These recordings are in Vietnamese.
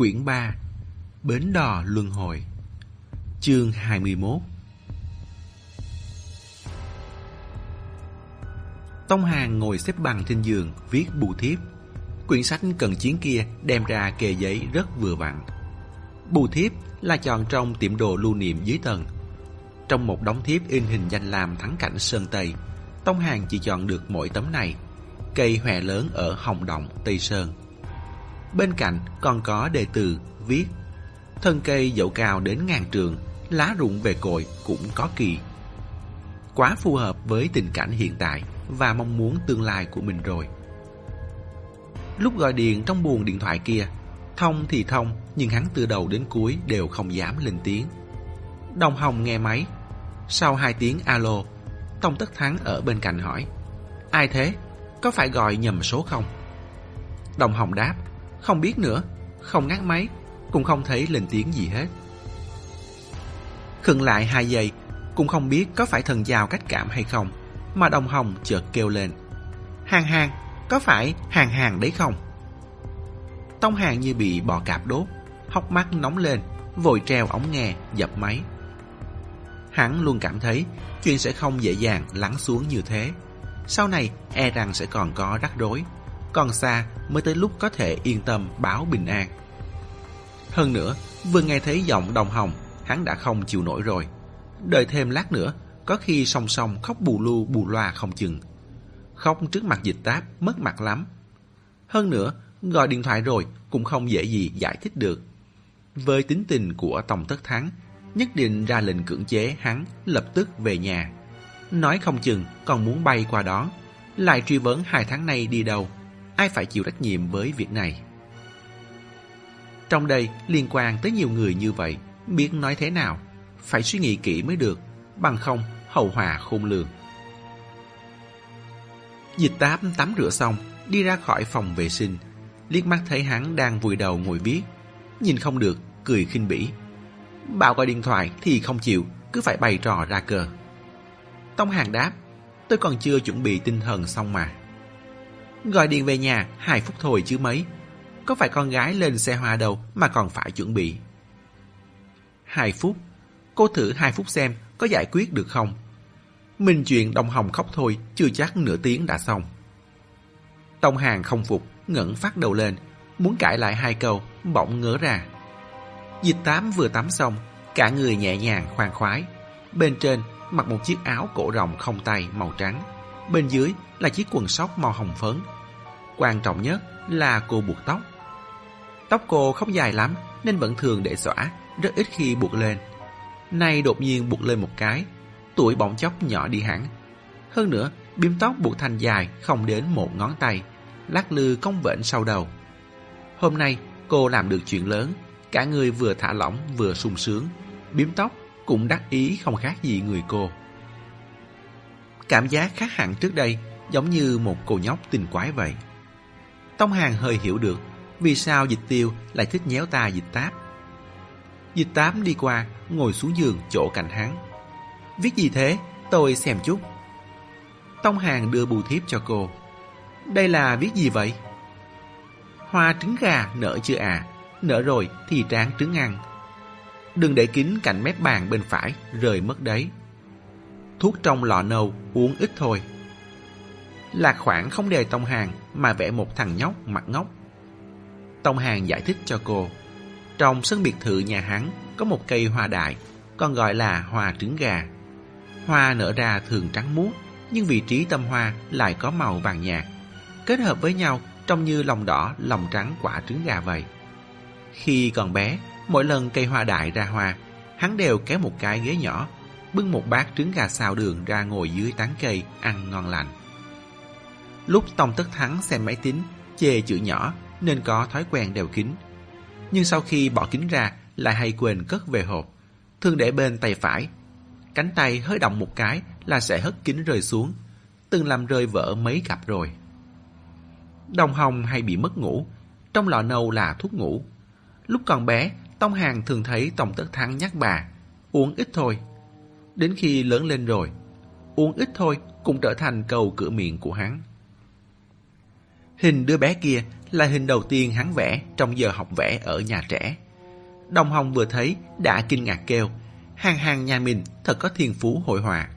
Quyển 3 Bến đò luân hồi Chương 21 Tông Hàng ngồi xếp bằng trên giường viết bù thiếp. Quyển sách cần chiến kia đem ra kề giấy rất vừa vặn. Bù thiếp là chọn trong tiệm đồ lưu niệm dưới tầng. Trong một đóng thiếp in hình danh lam thắng cảnh Sơn Tây Tông Hàng chỉ chọn được mỗi tấm này Cây hòe lớn ở Hồng Động, Tây Sơn. Bên cạnh còn có đề từ viết. Thân cây dẫu cao đến ngàn trường, Lá rụng về cội cũng có kỳ. Quá phù hợp với tình cảnh hiện tại Và mong muốn tương lai của mình rồi. Lúc gọi điện trong buồng điện thoại kia, Thông thì thông, Nhưng hắn từ đầu đến cuối đều không dám lên tiếng. Đồng Hồng nghe máy. Sau hai tiếng alo, Tông Tất Thắng ở bên cạnh hỏi, Ai thế? Có phải gọi nhầm số không? Đồng Hồng đáp không biết nữa, Không ngắt máy, Cũng không thấy lên tiếng gì hết. Khựng lại hai giây, Cũng không biết có phải thần giao cách cảm hay không, Mà Đồng Hồng chợt kêu lên. Hàng hàng, Có phải hàng hàng đấy không? Tông hàng như bị bò cạp đốt, Hốc mắt nóng lên, Vội treo ống nghe, dập máy. Hắn luôn cảm thấy Chuyện sẽ không dễ dàng lắng xuống như thế. Sau này e rằng sẽ còn có rắc rối. Còn xa mới tới lúc có thể yên tâm báo bình an. Hơn nữa, Vừa nghe thấy giọng đồng hồng, Hắn đã không chịu nổi rồi. Đợi thêm lát nữa, Có khi song song khóc bù lu bù loa không chừng. Khóc trước mặt dịch táp, Mất mặt lắm. Hơn nữa, Gọi điện thoại rồi Cũng không dễ gì giải thích được. Với tính tình của Tổng Tất Thắng, Nhất định ra lệnh cưỡng chế hắn Lập tức về nhà. Nói không chừng còn muốn bay qua đó, Lại truy vấn hai tháng nay đi đâu. Ai phải chịu trách nhiệm với việc này. Trong đây liên quan tới nhiều người như vậy, Biết nói thế nào? Phải suy nghĩ kỹ mới được, Bằng không, hậu hòa khôn lường. Dịch táp tắm rửa xong, Đi ra khỏi phòng vệ sinh. Liếc mắt thấy hắn đang vùi đầu ngồi viết. Nhìn không được, Cười khinh bỉ. Bảo gọi điện thoại thì không chịu, Cứ phải bày trò ra cờ. Tông Hàng đáp, Tôi còn chưa chuẩn bị tinh thần xong mà. Gọi điện về nhà, Hai phút thôi chứ mấy. Có phải con gái lên xe hoa đâu Mà còn phải chuẩn bị? Hai phút. Cô thử hai phút xem có giải quyết được không? Minh chuyện đồng Hồng khóc thôi, Chưa chắc nửa tiếng đã xong. Tông Hàng không phục, ngẩng phát đầu lên, Muốn cãi lại hai câu, Bỗng ngỡ ra. Dịch tám vừa tắm xong, Cả người nhẹ nhàng, khoan khoái. Bên trên mặc một chiếc áo cổ rộng không tay, màu trắng. Bên dưới là chiếc quần sóc màu hồng phấn. Quan trọng nhất là cô buộc tóc. Tóc cô không dài lắm Nên vẫn thường để xõa, Rất ít khi buộc lên. Nay đột nhiên buộc lên một cái, Tuổi bỗng chốc nhỏ đi hẳn. Hơn nữa biếm tóc buộc thành dài Không đến một ngón tay, Lắc lư cong vệnh sau đầu. Hôm nay, cô làm được chuyện lớn, Cả người vừa thả lỏng vừa sung sướng. Biếm tóc cũng đắc ý không khác gì người cô. Cảm giác khác hẳn trước đây, Giống như một cô nhóc tình quái vậy. Tông Hàng hơi hiểu được Vì sao dịch tiêu lại thích nhéo ta dịch táp. Dịch tám đi qua, Ngồi xuống giường chỗ cạnh hắn. Viết gì thế? Tôi xem chút. Tông Hàng đưa bù thiếp cho cô. Đây là viết gì vậy? Hoa trứng gà, nở chưa à? Nở rồi thì tráng trứng ăn. Đừng để kín cạnh mép bàn bên phải Rời mất đấy. Thuốc trong lọ nâu uống ít thôi. Lạc khoảng không đề Tông Hàng Mà vẽ một thằng nhóc mặt ngốc. Tông Hàng giải thích cho cô Trong sân biệt thự nhà hắn Có một cây hoa đại Còn gọi là hoa trứng gà. Hoa nở ra thường trắng muốt Nhưng vị trí tâm hoa lại có màu vàng nhạt Kết hợp với nhau Trông như lòng đỏ, lòng trắng quả trứng gà vậy. Khi còn bé Mỗi lần cây hoa đại ra hoa Hắn đều kéo một cái ghế nhỏ Bưng một bát trứng gà xào đường ra ngồi dưới tán cây, Ăn ngon lành. Lúc Tông Tất Thắng xem máy tính, Chê chữ nhỏ Nên có thói quen đeo kính. Nhưng sau khi bỏ kính ra, Lại hay quên cất về hộp, Thường để bên tay phải. Cánh tay hơi động một cái Là sẽ hất kính rơi xuống, Từng làm rơi vỡ mấy cặp rồi. Đồng Hồng hay bị mất ngủ, Trong lọ nâu là thuốc ngủ. Lúc còn bé, Tông Hàng thường thấy tông Tất Thắng nhắc bà, Uống ít thôi. Đến khi lớn lên rồi Uống ít thôi cũng trở thành cầu cửa miệng của hắn Hình đứa bé kia là hình đầu tiên hắn vẽ trong giờ học vẽ ở nhà trẻ. Đồng Hồng vừa thấy đã kinh ngạc kêu, hàng hàng nhà mình thật có thiên phú hội họa.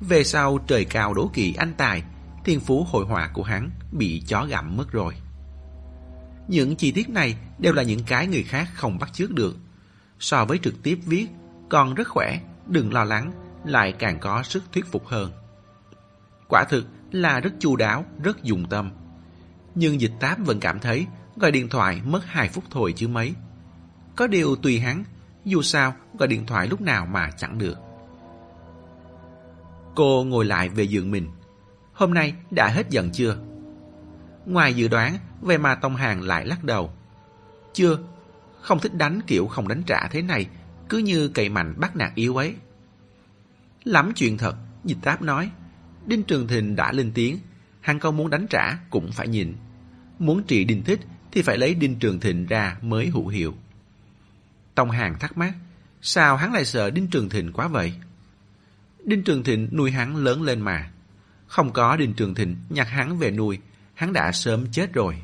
Về sau trời cao đố kỵ anh tài, thiên phú hội họa của hắn bị chó gặm mất rồi. Những chi tiết này đều là những cái người khác không bắt chước được. So với trực tiếp viết, còn rất khỏe, đừng lo lắng, lại càng có sức thuyết phục hơn. Quả thực là rất chu đáo, rất dùng tâm. Nhưng dịch táp vẫn cảm thấy gọi điện thoại mất 2 phút thôi chứ mấy. Có điều tùy hắn, dù sao gọi điện thoại lúc nào mà chẳng được. Cô ngồi lại về giường mình. Hôm nay đã hết giận chưa? Ngoài dự đoán, về mà Tông Hàng lại lắc đầu. Chưa, không thích đánh kiểu không đánh trả thế này, cứ như cậy mạnh bắt nạt yếu ấy. Lắm chuyện thật, dịch táp nói. Đinh Trường Thịnh đã lên tiếng, hắn không muốn đánh trả cũng phải nhìn. Muốn trị Đinh Thích thì phải lấy Đinh Trường Thịnh ra mới hữu hiệu. Tông Hàng thắc mắc, sao hắn lại sợ Đinh Trường Thịnh quá vậy? Đinh Trường Thịnh nuôi hắn lớn lên mà. Không có Đinh Trường Thịnh nhặt hắn về nuôi, hắn đã sớm chết rồi.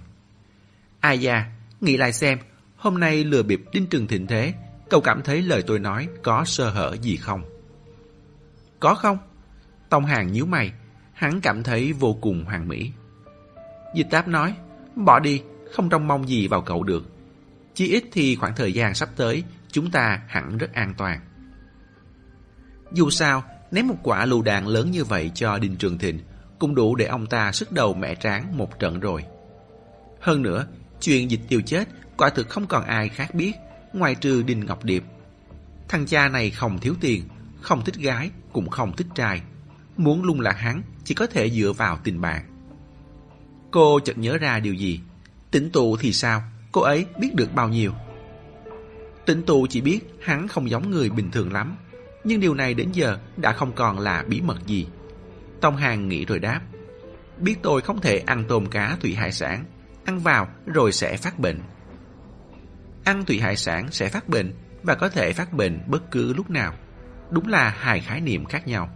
Ai da, nghĩ lại xem, hôm nay lừa bịp Đinh Trường Thịnh thế, cậu cảm thấy lời tôi nói có sơ hở gì không? Có không? Tông Hàng nhíu mày, hắn cảm thấy vô cùng hoàn mỹ. Dịch táp nói, bỏ đi, không trông mong gì vào cậu được. Chỉ ít thì khoảng thời gian sắp tới, chúng ta hẳn rất an toàn. Dù sao, ném một quả lù đạn lớn như vậy cho Đinh Trường Thịnh cũng đủ để ông ta sức đầu mẹ tráng một trận rồi. Hơn nữa, chuyện dịch tiêu chết quả thực không còn ai khác biết, ngoài trừ Đinh Ngọc Điệp. Thằng cha này không thiếu tiền, không thích gái, cũng không thích trai. Muốn lung lạc hắn, chỉ có thể dựa vào tình bạn. Cô chợt nhớ ra điều gì. Tỉnh tụ thì sao? Cô ấy biết được bao nhiêu? Tỉnh tụ chỉ biết hắn không giống người bình thường lắm. Nhưng điều này đến giờ đã không còn là bí mật gì. Tông Hàng nghĩ rồi đáp. Biết tôi không thể ăn tôm cá thủy hải sản. Ăn vào rồi sẽ phát bệnh. Ăn thủy hải sản sẽ phát bệnh và có thể phát bệnh bất cứ lúc nào. Đúng là hai khái niệm khác nhau.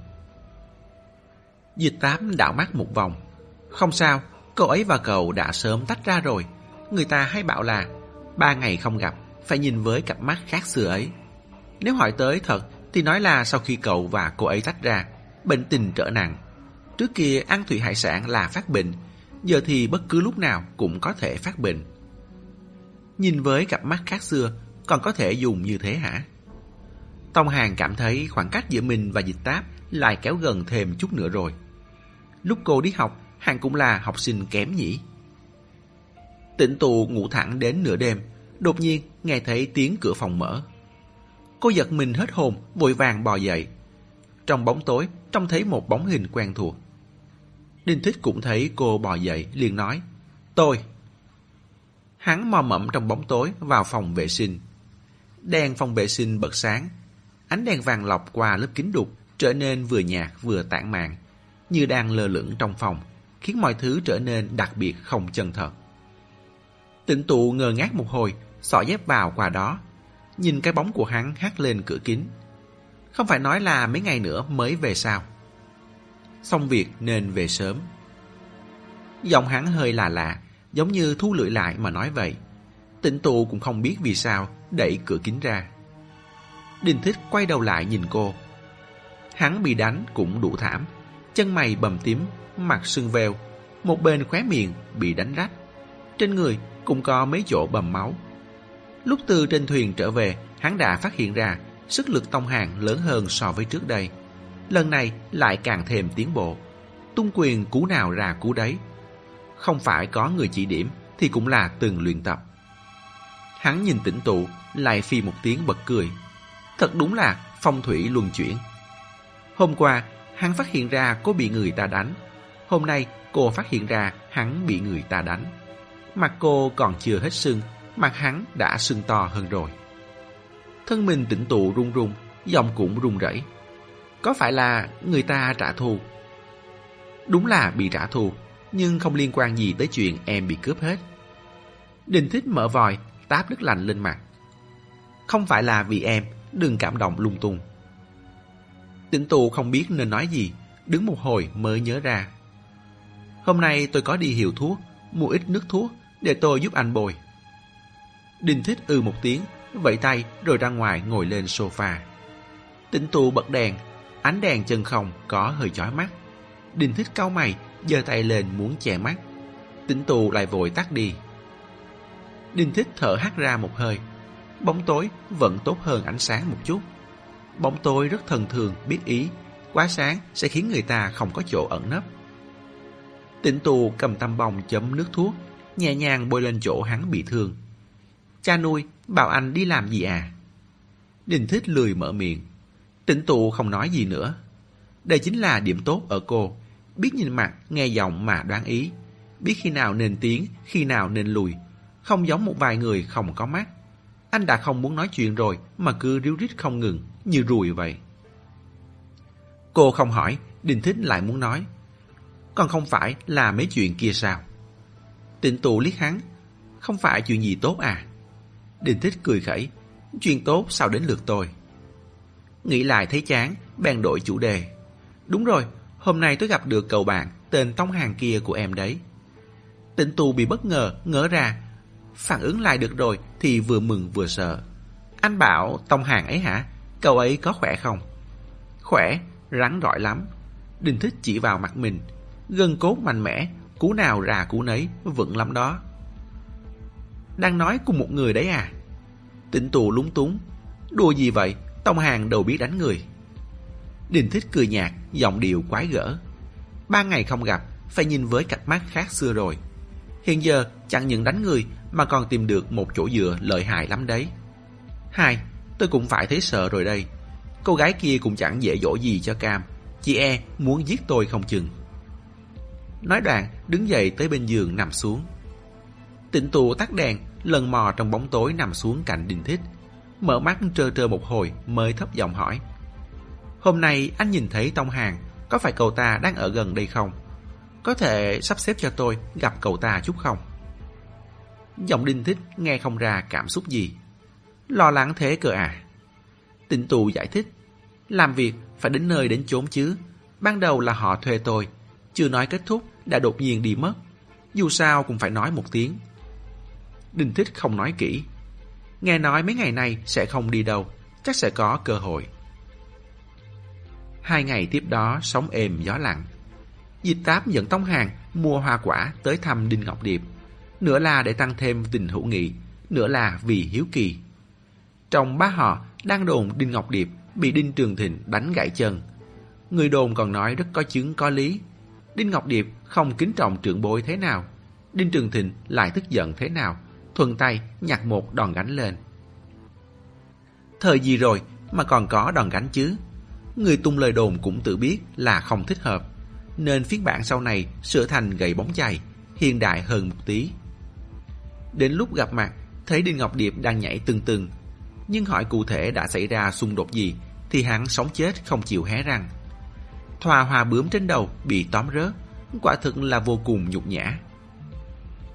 Dịch tám đảo mắt một vòng. Không sao, cậu ấy và cậu đã sớm tách ra rồi. Người ta hay bảo là ba ngày không gặp, phải nhìn với cặp mắt khác xưa ấy. Nếu hỏi tới thật, thì nói là sau khi cậu và cô ấy tách ra, bệnh tình trở nặng. Trước kia ăn thủy hải sản là phát bệnh, giờ thì bất cứ lúc nào cũng có thể phát bệnh. Nhìn với cặp mắt khác xưa, còn có thể dùng như thế hả? Tông Hàng cảm thấy khoảng cách giữa mình và dịch táp lại kéo gần thêm chút nữa rồi. Lúc cô đi học, Hàng cũng là học sinh kém nhỉ. Tỉnh tù ngủ thẳng đến nửa đêm, đột nhiên nghe thấy tiếng cửa phòng mở. Cô giật mình hết hồn, vội vàng bò dậy. Trong bóng tối, trông thấy một bóng hình quen thuộc. Đinh Thích cũng thấy cô bò dậy, liền nói, Tôi. Hắn mò mẫm trong bóng tối vào phòng vệ sinh. Đèn phòng vệ sinh bật sáng. Ánh đèn vàng lọc qua lớp kính đục, trở nên vừa nhạt vừa tản mạn, như đang lơ lửng trong phòng, khiến mọi thứ trở nên đặc biệt không chân thật. Tịnh tụ ngờ ngác một hồi, xỏ dép vào qua đó, nhìn cái bóng của hắn hát lên cửa kính. Không phải nói là mấy ngày nữa mới về sao. Xong việc nên về sớm. Giọng hắn hơi là lạ, giống như thu lưỡi lại mà nói vậy. Tịnh tụ cũng không biết vì sao đẩy cửa kính ra. Đình Thích quay đầu lại nhìn cô. Hắn bị đánh cũng đủ thảm, chân mày bầm tím, mặt sưng veo, một bên khóe miệng bị đánh rách. Trên người cũng có mấy chỗ bầm máu. Lúc từ trên thuyền trở về, hắn đã phát hiện ra sức lực tông hàng lớn hơn so với trước đây. Lần này lại càng thêm tiến bộ. Tung quyền cú nào ra cú đấy. Không phải có người chỉ điểm thì cũng là từng luyện tập. Hắn nhìn tỉnh tụ, lại phi một tiếng bật cười. Thật đúng là phong thủy luân chuyển. Hôm qua, hắn phát hiện ra cô bị người ta đánh. Hôm nay, cô phát hiện ra hắn bị người ta đánh. Mặt cô còn chưa hết sưng, mặt hắn đã sưng to hơn rồi. Thân mình tỉnh tụ run run, giọng cũng run rẩy. Có phải là người ta trả thù? Đúng là bị trả thù, nhưng không liên quan gì tới chuyện em bị cướp hết. Đình thích mở vòi, táp nước lạnh lên mặt. Không phải là vì em, đừng cảm động lung tung. Tịnh tụ không biết nên nói gì, đứng một hồi mới nhớ ra. Hôm nay tôi có đi hiệu thuốc, mua ít nước thuốc, để tôi giúp anh bồi. Đình thích ư một tiếng, vẫy tay rồi ra ngoài ngồi lên sofa. Tĩnh tù bật đèn, ánh đèn chân không có hơi chói mắt. Đình thích cau mày, giơ tay lên muốn che mắt. Tĩnh tù lại vội tắt đi. Đinh thích thở hắt ra một hơi. Bóng tối vẫn tốt hơn ánh sáng một chút. Bóng tối rất thần thường, biết ý. Quá sáng sẽ khiến người ta không có chỗ ẩn nấp. Tịnh tù cầm tăm bông chấm nước thuốc, nhẹ nhàng bôi lên chỗ hắn bị thương. Cha nuôi, bảo anh đi làm gì à? Đình thích lười mở miệng. Tịnh tù không nói gì nữa. Đây chính là điểm tốt ở cô. Biết nhìn mặt, nghe giọng mà đoán ý. Biết khi nào nên tiến, khi nào nên lùi. Không giống một vài người không có mắt. Anh đã không muốn nói chuyện rồi mà cứ ríu rít không ngừng, như ruồi vậy. Cô không hỏi, Đình Thích lại muốn nói. Còn không phải là mấy chuyện kia sao? Tịnh tụ liếc hắn. Không phải chuyện gì tốt à? Đình Thích cười khẩy. Chuyện tốt sao đến lượt tôi? Nghĩ lại thấy chán, bèn đổi chủ đề. Đúng rồi, hôm nay tôi gặp được cậu bạn, tên Tông Hàng kia của em đấy. Tịnh tù bị bất ngờ, ngỡ ra. Phản ứng lại được rồi thì vừa mừng vừa sợ. Anh bảo Tông Hàng ấy hả? Cậu ấy có khỏe không? Khỏe, rắn rỏi lắm. Đình thích chỉ vào mặt mình. Gân cốt mạnh mẽ, cú nào ra cú nấy, vững lắm đó. Đang nói cùng một người đấy à? Tịnh tù lúng túng. Đùa gì vậy? Tông Hàng đâu biết đánh người. Đình thích cười nhạt, giọng điệu quái gở. Ba ngày không gặp, phải nhìn với cặp mắt khác xưa rồi. Hiện giờ chẳng những đánh người mà còn tìm được một chỗ dựa lợi hại lắm đấy. Hai, tôi cũng phải thấy sợ rồi đây. Cô gái kia cũng chẳng dễ dỗ gì cho Cam. Chị e muốn giết tôi không chừng. Nói đoạn, đứng dậy tới bên giường nằm xuống. Tịnh tụ tắt đèn, lần mò trong bóng tối nằm xuống cạnh Đình Thích. Mở mắt trơ trơ một hồi mới thấp giọng hỏi. Hôm nay anh nhìn thấy Tông Hàng, có phải cậu ta đang ở gần đây không? Có thể sắp xếp cho tôi gặp cậu ta chút không? Giọng Đinh Thích nghe không ra cảm xúc gì. Lo lắng thế cơ à? Tịnh tù giải thích. Làm việc phải đến nơi đến chốn chứ. Ban đầu là họ thuê tôi. Chưa nói kết thúc đã đột nhiên đi mất. Dù sao cũng phải nói một tiếng. Đinh Thích không nói kỹ. Nghe nói mấy ngày nay sẽ không đi đâu. Chắc sẽ có cơ hội. Hai ngày tiếp đó sóng êm gió lặng. Dịch Táp dẫn Tông Hàng mua hoa quả tới thăm Đinh Ngọc Điệp. Nửa là để tăng thêm tình hữu nghị, nửa là vì hiếu kỳ. Trong ba họ đang đồn Đinh Ngọc Điệp bị Đinh Trường Thịnh đánh gãy chân. Người đồn còn nói rất có chứng có lý. Đinh Ngọc Điệp không kính trọng trưởng bối thế nào. Đinh Trường Thịnh lại tức giận thế nào. Thuần tay nhặt một đòn gánh lên. Thời gì rồi mà còn có đòn gánh chứ? Người tung lời đồn cũng tự biết là không thích hợp. Nên phiên bản sau này sửa thành gậy bóng chày, hiện đại hơn một tí. Đến lúc gặp mặt, thấy Đinh Ngọc Điệp đang nhảy từng từng nhưng hỏi cụ thể đã xảy ra xung đột gì thì hắn sống chết không chịu hé răng. Thoa hoa bướm trên đầu bị tóm rớt, quả thực là vô cùng nhục nhã.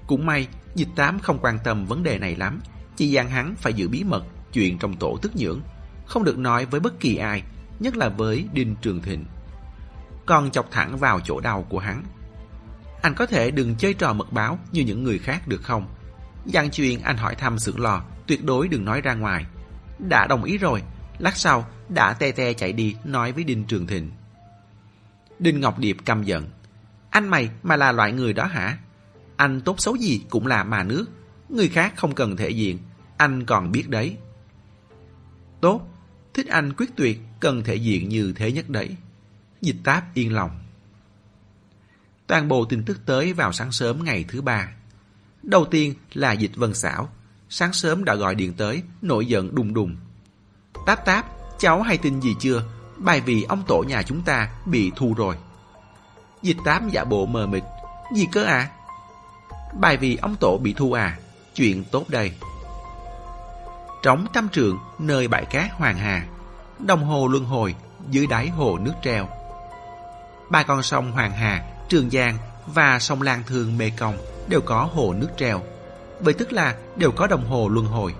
Cũng may, dịch tám không quan tâm vấn đề này lắm, chỉ dặn hắn phải giữ bí mật chuyện trong tổ tức nhưỡng, không được nói với bất kỳ ai, nhất là với Đinh Trường Thịnh. Còn chọc thẳng vào chỗ đau của hắn. Anh có thể đừng chơi trò mật báo như những người khác được không? Dặn chuyện anh hỏi thăm xưởng lò, tuyệt đối đừng nói ra ngoài, đã đồng ý rồi, lát sau đã te te chạy đi nói với Đinh Trường Thịnh. Đinh Ngọc Điệp căm giận. Anh mày mà là loại người đó hả? Anh tốt xấu gì cũng là mà nước. Người khác không cần thể diện, anh còn biết đấy. Tốt, thích anh quyết tuyệt, cần thể diện như thế nhất đấy. Dịch táp yên lòng. Toàn bộ tin tức tới vào sáng sớm ngày thứ ba. Đầu tiên là dịch vân xảo, Sáng sớm đã gọi điện tới, nổi giận đùng đùng. Táp táp, cháu hay tin gì chưa? Bài vì ông tổ nhà chúng ta bị thu rồi. Dịch tám giả bộ mờ mịt. Gì cơ à? Bài vì ông tổ bị thu à? Chuyện tốt đây. Trống trăm trượng nơi bãi cát Hoàng Hà. Đồng hồ luân hồi dưới đáy hồ nước treo. Ba con sông Hoàng Hà, Trường Giang và sông Lan Thương Mê Công đều có hồ nước treo Vậy tức là đều có đồng hồ luân hồi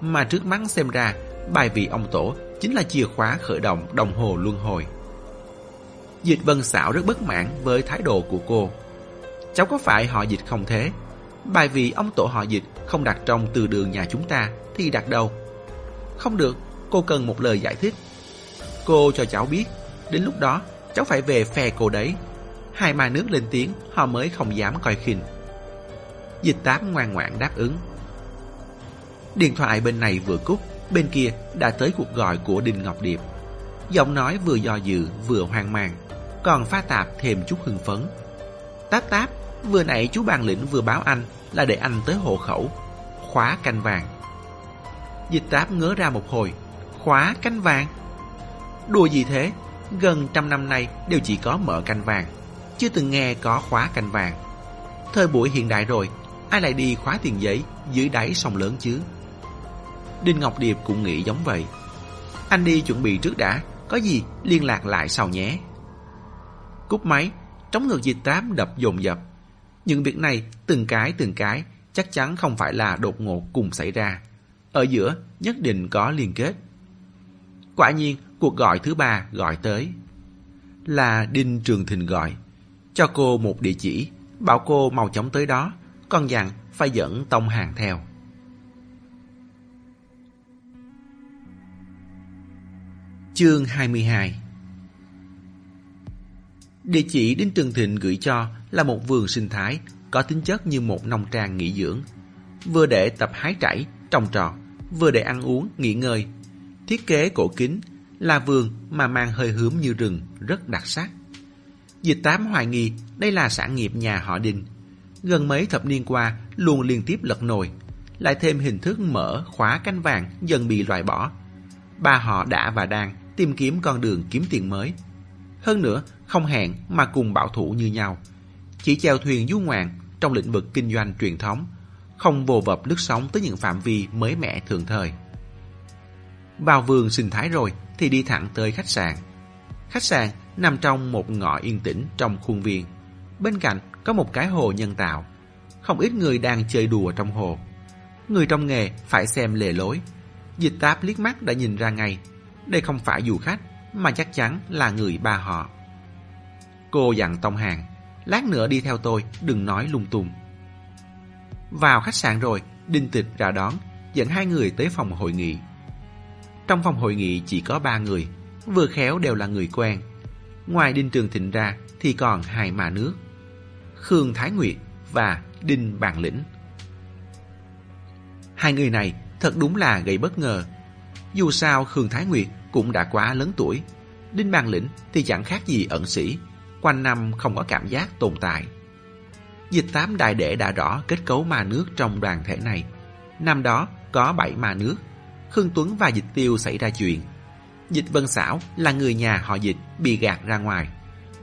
Mà trước mắt xem ra Bài vị ông tổ chính là chìa khóa khởi động đồng hồ luân hồi Dịch vân xảo rất bất mãn với thái độ của cô Cháu có phải họ dịch không thế Bài vị ông tổ họ dịch không đặt trong từ đường nhà chúng ta thì đặt đầu. Không được, cô cần một lời giải thích. Cô cho cháu biết, đến lúc đó cháu phải về phe cô đấy. Hai ma nước lên tiếng, họ mới không dám coi khinh. Dịch tám ngoan ngoãn đáp ứng. Điện thoại bên này vừa cúp, bên kia đã tới cuộc gọi của Đinh Ngọc Điệp. Giọng nói vừa do dự vừa hoang mang, còn pha tạp thêm chút hưng phấn. Táp táp, vừa nãy chú bàn lĩnh vừa báo anh là để anh tới hộ khẩu, khóa canh vàng. Dịch táp ngớ ra một hồi, khóa canh vàng? Đùa gì thế? Gần trăm năm nay đều chỉ có mở canh vàng, chưa từng nghe có khóa canh vàng. Thời buổi hiện đại rồi, ai lại đi khóa tiền giấy dưới đáy sông lớn chứ? Đinh Ngọc Điệp cũng nghĩ giống vậy. Anh đi chuẩn bị trước đã, có gì liên lạc lại sau nhé. Cúp máy, trống ngược dịch tám đập dồn dập. Những việc này từng cái từng cái chắc chắn không phải là đột ngột cùng xảy ra. Ở giữa nhất định có liên kết. Quả nhiên cuộc gọi thứ ba gọi tới. Là Đinh Trường Thịnh gọi. Cho cô một địa chỉ, bảo cô mau chóng tới đó, còn dặn phải dẫn tông hàng theo. Chương 22 Địa chỉ Đinh Trường Thịnh gửi cho là một vườn sinh thái có tính chất như một nông trang nghỉ dưỡng. Vừa để tập hái trảy, trồng trọt, vừa để ăn uống, nghỉ ngơi. Thiết kế cổ kính là vườn mà mang hơi hướm như rừng, rất đặc sắc. Dịch tám hoài nghi đây là sản nghiệp nhà họ Đinh. Gần mấy thập niên qua luôn liên tiếp lật nồi, lại thêm hình thức mở khóa canh vàng dần bị loại bỏ. Ba họ đã và đang tìm kiếm con đường kiếm tiền mới. Hơn nữa, không hẹn mà cùng bảo thủ như nhau. Chỉ chèo thuyền du ngoạn trong lĩnh vực kinh doanh truyền thống, không vồ vập lướt sóng tới những phạm vi mới mẻ thường thời. Vào vườn sinh thái rồi thì đi thẳng tới khách sạn. Khách sạn nằm trong một ngõ yên tĩnh trong khuôn viên. Bên cạnh có một cái hồ nhân tạo. Không ít người đang chơi đùa trong hồ. Người trong nghề phải xem lề lối. Dịch táp liếc mắt đã nhìn ra ngay. Đây không phải du khách, mà chắc chắn là người ba họ. Cô dặn Tông Hàng, lát nữa đi theo tôi, đừng nói lung tung. Vào khách sạn rồi, Đinh Tịch ra đón, dẫn hai người tới phòng hội nghị. Trong phòng hội nghị chỉ có ba người, vừa khéo đều là người quen. Ngoài Đinh Trường Thịnh ra thì còn hai mà nước. Khương Thái Nguyệt và Đinh Bàn Lĩnh. Hai người này thật đúng là gây bất ngờ. Dù sao Khương Thái Nguyệt cũng đã quá lớn tuổi. Đinh Bàn Lĩnh thì chẳng khác gì ẩn sĩ, quanh năm không có cảm giác tồn tại. Dịch tám đại đệ đã rõ kết cấu ma nước trong đoàn thể này. Năm đó có bảy ma nước. Khương Tuấn và Dịch Tiêu xảy ra chuyện. Dịch Vân Xảo là người nhà họ Dịch bị gạt ra ngoài.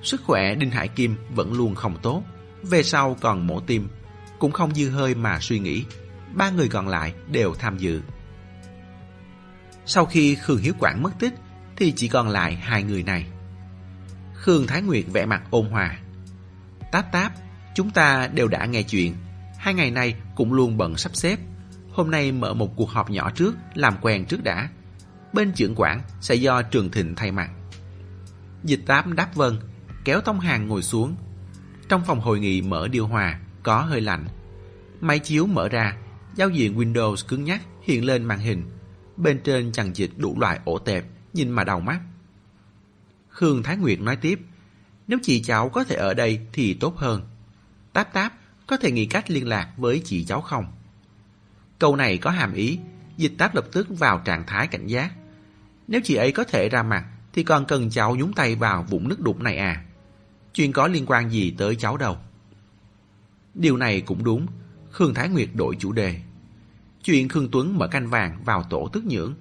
Sức khỏe Đinh Hải Kim vẫn luôn không tốt. Về sau còn mổ tim. Cũng không dư hơi mà suy nghĩ. Ba người còn lại đều tham dự. Sau khi Khương Hiếu Quảng mất tích thì chỉ còn lại hai người này. Khương Thái Nguyệt vẻ mặt ôn hòa. Táp táp, chúng ta đều đã nghe chuyện. Hai ngày nay cũng luôn bận sắp xếp. Hôm nay mở một cuộc họp nhỏ trước, làm quen trước đã. Bên trưởng quản sẽ do Trường Thịnh thay mặt. Dịch tám đáp vâng, kéo Tông Hàng ngồi xuống. Trong phòng hội nghị mở điều hòa, có hơi lạnh. Máy chiếu mở ra, giao diện Windows cứng nhắc hiện lên màn hình. Bên trên chằng dịch đủ loại ổ tẹp, nhìn mà đầu mắt. Khương Thái Nguyệt nói tiếp, nếu chị cháu có thể ở đây thì tốt hơn. Táp táp, có thể nghĩ cách liên lạc với chị cháu không? Câu này có hàm ý, dịch táp lập tức vào trạng thái cảnh giác. Nếu chị ấy có thể ra mặt, thì còn cần cháu nhúng tay vào vũng nước đục này à? Chuyện có liên quan gì tới cháu đâu? Điều này cũng đúng, Khương Thái Nguyệt đổi chủ đề. Chuyện Khương Tuấn mở canh vàng vào tổ tức nhưỡng,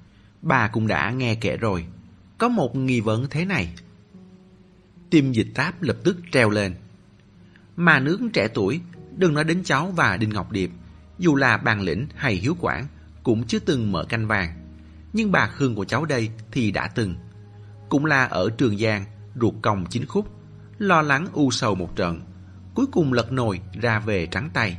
bà cũng đã nghe kể rồi. Có một nghi vấn thế này. Tim dịch táp lập tức treo lên. Mà nước trẻ tuổi, đừng nói đến cháu và Đinh Ngọc Điệp, dù là bàn lĩnh hay hiếu quản, cũng chưa từng mở canh vàng. Nhưng bà Khương của cháu đây thì đã từng. Cũng là ở Trường Giang, ruột còng chính khúc, lo lắng u sầu một trận, cuối cùng lật nồi ra về trắng tay.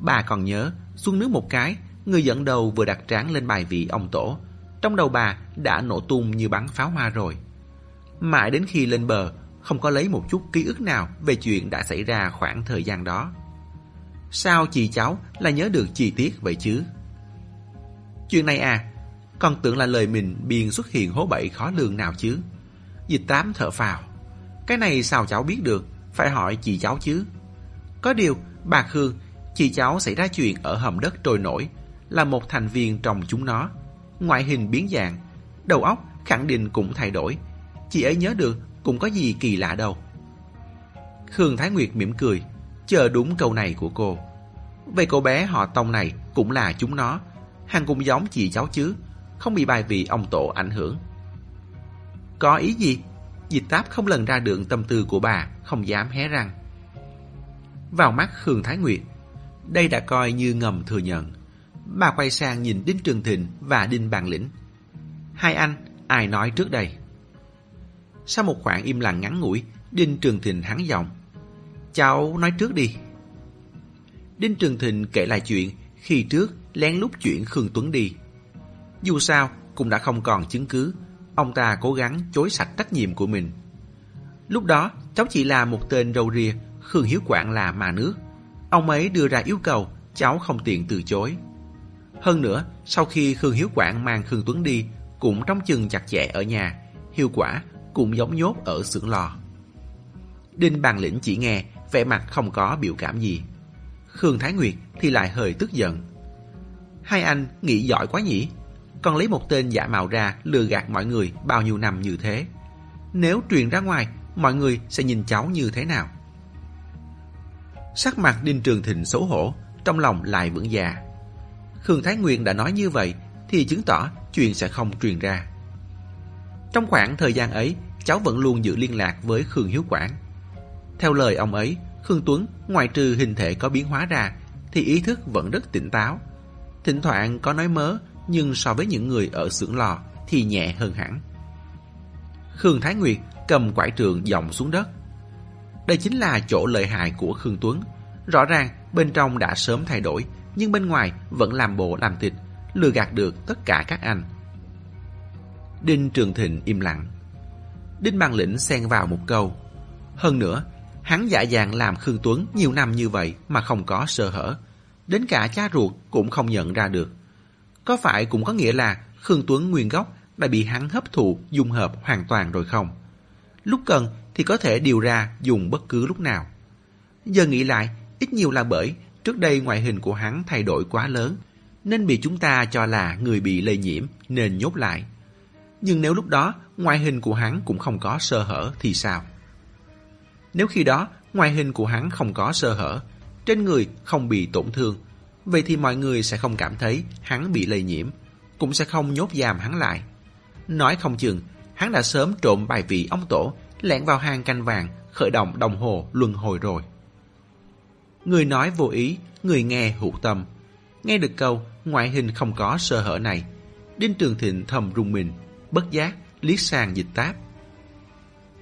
Bà còn nhớ, xuống nước một cái, người dẫn đầu vừa đặt tráng lên bài vị ông tổ. Trong đầu bà đã nổ tung như bắn pháo hoa rồi. Mãi đến khi lên bờ, không có lấy một chút ký ức nào về chuyện đã xảy ra khoảng thời gian đó. Sao chị cháu lại nhớ được chi tiết vậy chứ? Chuyện này à, con tưởng là lời mình biên xuất hiện hố bậy khó lường nào chứ. Dịch tám thở phào. Cái này sao cháu biết được, phải hỏi chị cháu chứ. Có điều, bà Khương, chị cháu xảy ra chuyện ở hầm đất trôi nổi, là một thành viên trong chúng nó. Ngoại hình biến dạng, đầu óc khẳng định cũng thay đổi. Chị ấy nhớ được cũng có gì kỳ lạ đâu. Khương Thái Nguyệt mỉm cười, chờ đúng câu này của cô. Vậy cô bé họ Tông này cũng là chúng nó, hàng cũng giống chị cháu chứ, không bị bài vị ông tổ ảnh hưởng. Có ý gì? Dịch táp không lần ra được tâm tư của bà, không dám hé răng. Vào mắt Khương Thái Nguyệt, đây đã coi như ngầm thừa nhận. Bà quay sang nhìn Đinh Trường Thịnh và Đinh Bàn Lĩnh. Hai anh, ai nói trước đây? Sau một khoảng im lặng ngắn ngủi, Đinh Trường Thịnh hắn giọng. Cháu nói trước đi. Đinh Trường Thịnh kể lại chuyện khi trước lén lút chuyển Khương Tuấn đi. Dù sao, cũng đã không còn chứng cứ. Ông ta cố gắng chối sạch trách nhiệm của mình. Lúc đó, cháu chỉ là một tên râu ria, Khương Hiếu Quảng là mà nước. Ông ấy đưa ra yêu cầu, cháu không tiện từ chối. Hơn nữa, sau khi Khương Hiếu Quảng mang Khương Tuấn đi, cũng trong chừng chặt chẽ ở nhà, hiệu quả cũng giống nhốt ở xưởng lò. Đinh Bàn Lĩnh chỉ nghe, vẻ mặt không có biểu cảm gì. Khương Thái Nguyệt thì lại hơi tức giận. Hai anh nghĩ giỏi quá nhỉ? Còn lấy một tên giả mạo ra lừa gạt mọi người bao nhiêu năm như thế. Nếu truyền ra ngoài, mọi người sẽ nhìn cháu như thế nào? Sắc mặt Đinh Trường Thịnh xấu hổ, trong lòng lại vững già. Khương Thái Nguyên đã nói như vậy thì chứng tỏ chuyện sẽ không truyền ra. Trong khoảng thời gian ấy, cháu vẫn luôn giữ liên lạc với Khương Hiếu Quảng. Theo lời ông ấy, Khương Tuấn ngoài trừ hình thể có biến hóa ra thì ý thức vẫn rất tỉnh táo. Thỉnh thoảng có nói mớ nhưng so với những người ở xưởng lò thì nhẹ hơn hẳn. Khương Thái Nguyệt cầm quải trường dòng xuống đất. Đây chính là chỗ lợi hại của Khương Tuấn. Rõ ràng bên trong đã sớm thay đổi nhưng bên ngoài vẫn làm bộ làm thịt, lừa gạt được tất cả các anh. Đinh Trường Thịnh im lặng. Đinh Mang Lĩnh xen vào một câu. Hơn nữa, hắn dạ dàng làm Khương Tuấn nhiều năm như vậy mà không có sơ hở. Đến cả cha ruột cũng không nhận ra được. Có phải cũng có nghĩa là Khương Tuấn nguyên gốc đã bị hắn hấp thụ dung hợp hoàn toàn rồi không? Lúc cần thì có thể điều ra dùng bất cứ lúc nào. Giờ nghĩ lại, ít nhiều là bởi trước đây ngoại hình của hắn thay đổi quá lớn, nên bị chúng ta cho là người bị lây nhiễm nên nhốt lại. Nhưng nếu lúc đó ngoại hình của hắn cũng không có sơ hở thì sao? Nếu khi đó ngoại hình của hắn không có sơ hở, trên người không bị tổn thương, vậy thì mọi người sẽ không cảm thấy hắn bị lây nhiễm, cũng sẽ không nhốt giam hắn lại. Nói không chừng, hắn đã sớm trộm bài vị ông tổ, lẻn vào hang canh vàng, khởi động đồng hồ luân hồi rồi. Người nói vô ý, người nghe hữu tâm. Nghe được câu, ngoại hình không có sơ hở này. Đinh Trường Thịnh thầm rung mình, bất giác, liếc sang dịch táp.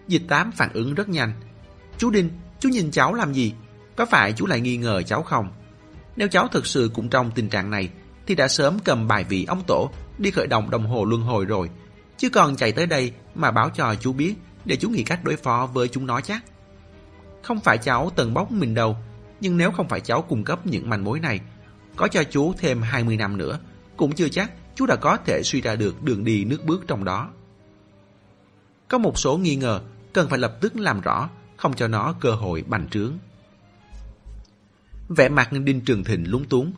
Dịch tám phản ứng rất nhanh. Chú Đinh, chú nhìn cháu làm gì? Có phải chú lại nghi ngờ cháu không? Nếu cháu thực sự cũng trong tình trạng này, thì đã sớm cầm bài vị ông tổ đi khởi động đồng hồ luân hồi rồi. Chứ còn chạy tới đây mà báo cho chú biết để chú nghĩ cách đối phó với chúng nó chắc. Không phải cháu tần bóc mình đâu, nhưng nếu không phải cháu cung cấp những manh mối này, có cho chú thêm 20 năm nữa, cũng chưa chắc chú đã có thể suy ra được đường đi nước bước trong đó. Có một số nghi ngờ cần phải lập tức làm rõ, không cho nó cơ hội bành trướng. Vẻ mặt Đinh Trường Thịnh lúng túng,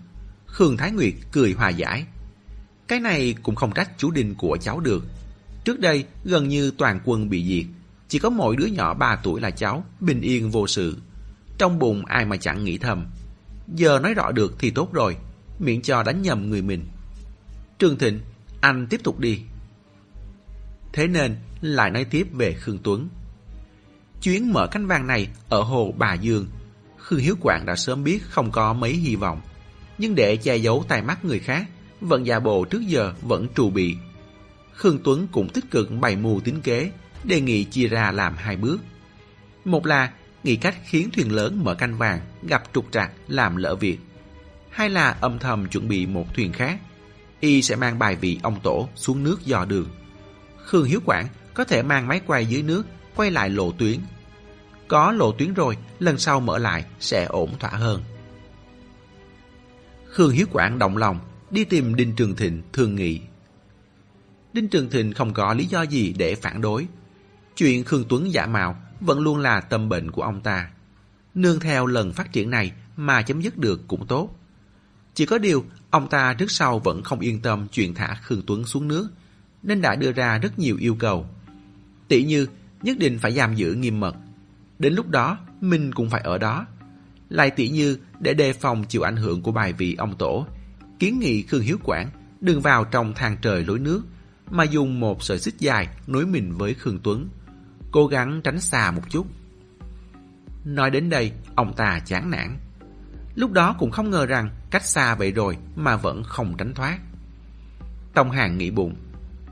Khương Thái Nguyệt cười hòa giải. Cái này cũng không trách chú Đinh của cháu được. Trước đây gần như toàn quân bị diệt, chỉ có mỗi đứa nhỏ 3 tuổi là cháu, bình yên vô sự. Trong bụng ai mà chẳng nghĩ thầm. Giờ nói rõ được thì tốt rồi, miễn cho đánh nhầm người mình. Trương Thịnh, anh tiếp tục đi. Thế nên lại nói tiếp về Khương Tuấn. Chuyến mở cánh vàng này ở hồ Bà Dương, Khương Hiếu Quảng đã sớm biết không có mấy hy vọng. Nhưng để che giấu tai mắt người khác, vận gia bộ trước giờ vẫn trù bị. Khương Tuấn cũng tích cực bày mưu tính kế, đề nghị chia ra làm hai bước. Một là nghĩ cách khiến thuyền lớn mở canh vàng gặp trục trặc làm lỡ việc. Hai là âm thầm chuẩn bị một thuyền khác. Y sẽ mang bài vị ông tổ xuống nước dò đường. Khương Hiếu Quảng có thể mang máy quay dưới nước quay lại lộ tuyến. Có lộ tuyến rồi, lần sau mở lại sẽ ổn thỏa hơn. Khương Hiếu Quảng động lòng, đi tìm Đinh Trường Thịnh thương nghị. Đinh Trường Thịnh không có lý do gì để phản đối. Chuyện Khương Tuấn giả mạo vẫn luôn là tâm bệnh của ông ta. Nương theo lần phát triển này mà chấm dứt được cũng tốt. Chỉ có điều, ông ta trước sau vẫn không yên tâm chuyện thả Khương Tuấn xuống nước, nên đã đưa ra rất nhiều yêu cầu. Tỷ như, nhất định phải giam giữ nghiêm mật. Đến lúc đó, mình cũng phải ở đó. Lại tỷ như, để đề phòng chịu ảnh hưởng của bài vị ông tổ, kiến nghị Khương Hiếu Quảng đừng vào trong thang trời lối nước, mà dùng một sợi xích dài nối mình với Khương Tuấn, cố gắng tránh xa một chút. Nói đến đây, ông ta chán nản. Lúc đó cũng không ngờ rằng cách xa vậy rồi mà vẫn không tránh thoát. Tông Hàng nghĩ bụng,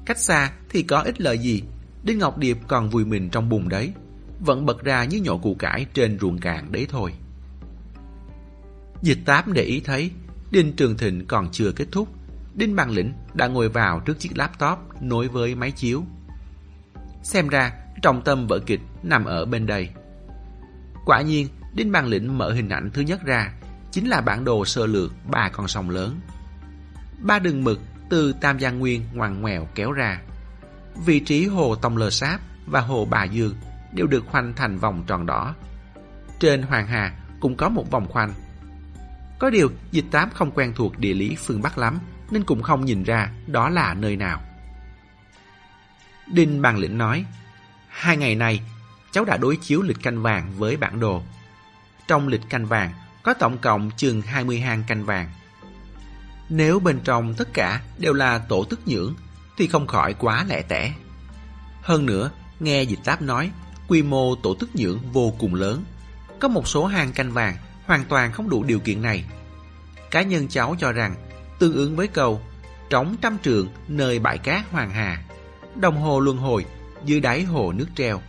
cách xa thì có ích lợi gì, Đinh Ngọc Điệp còn vùi mình trong bùn đấy, vẫn bật ra như nhổ củ cải trên ruộng cạn đấy thôi. Dịch tám để ý thấy, Đinh Trường Thịnh còn chưa kết thúc, Đinh Bằng Lĩnh đã ngồi vào trước chiếc laptop nối với máy chiếu. Xem ra, trọng tâm vở kịch nằm ở bên đây. Quả nhiên, Đinh Bằng Lĩnh mở hình ảnh thứ nhất ra, chính là bản đồ sơ lược ba con sông lớn. Ba đường mực từ Tam Giang Nguyên ngoằn ngoèo kéo ra. Vị trí hồ Tông Lơ Sáp và hồ Bà Dương đều được khoanh thành vòng tròn đỏ. Trên Hoàng Hà cũng có một vòng khoanh. Có điều, dịch tám không quen thuộc địa lý phương Bắc lắm, nên cũng không nhìn ra đó là nơi nào. Đinh Bằng Lĩnh nói, hai ngày nay, cháu đã đối chiếu lịch canh vàng với bản đồ. Trong lịch canh vàng, có tổng cộng chừng 20 hang canh vàng. Nếu bên trong tất cả đều là tổ tức nhưỡng, thì không khỏi quá lẻ tẻ. Hơn nữa, nghe dịch táp nói, quy mô tổ tức nhưỡng vô cùng lớn. Có một số hang canh vàng hoàn toàn không đủ điều kiện này. Cá nhân cháu cho rằng, tương ứng với câu trống trăm trường nơi bãi cát hoàng hà, đồng hồ luân hồi dưới đáy hồ nước treo.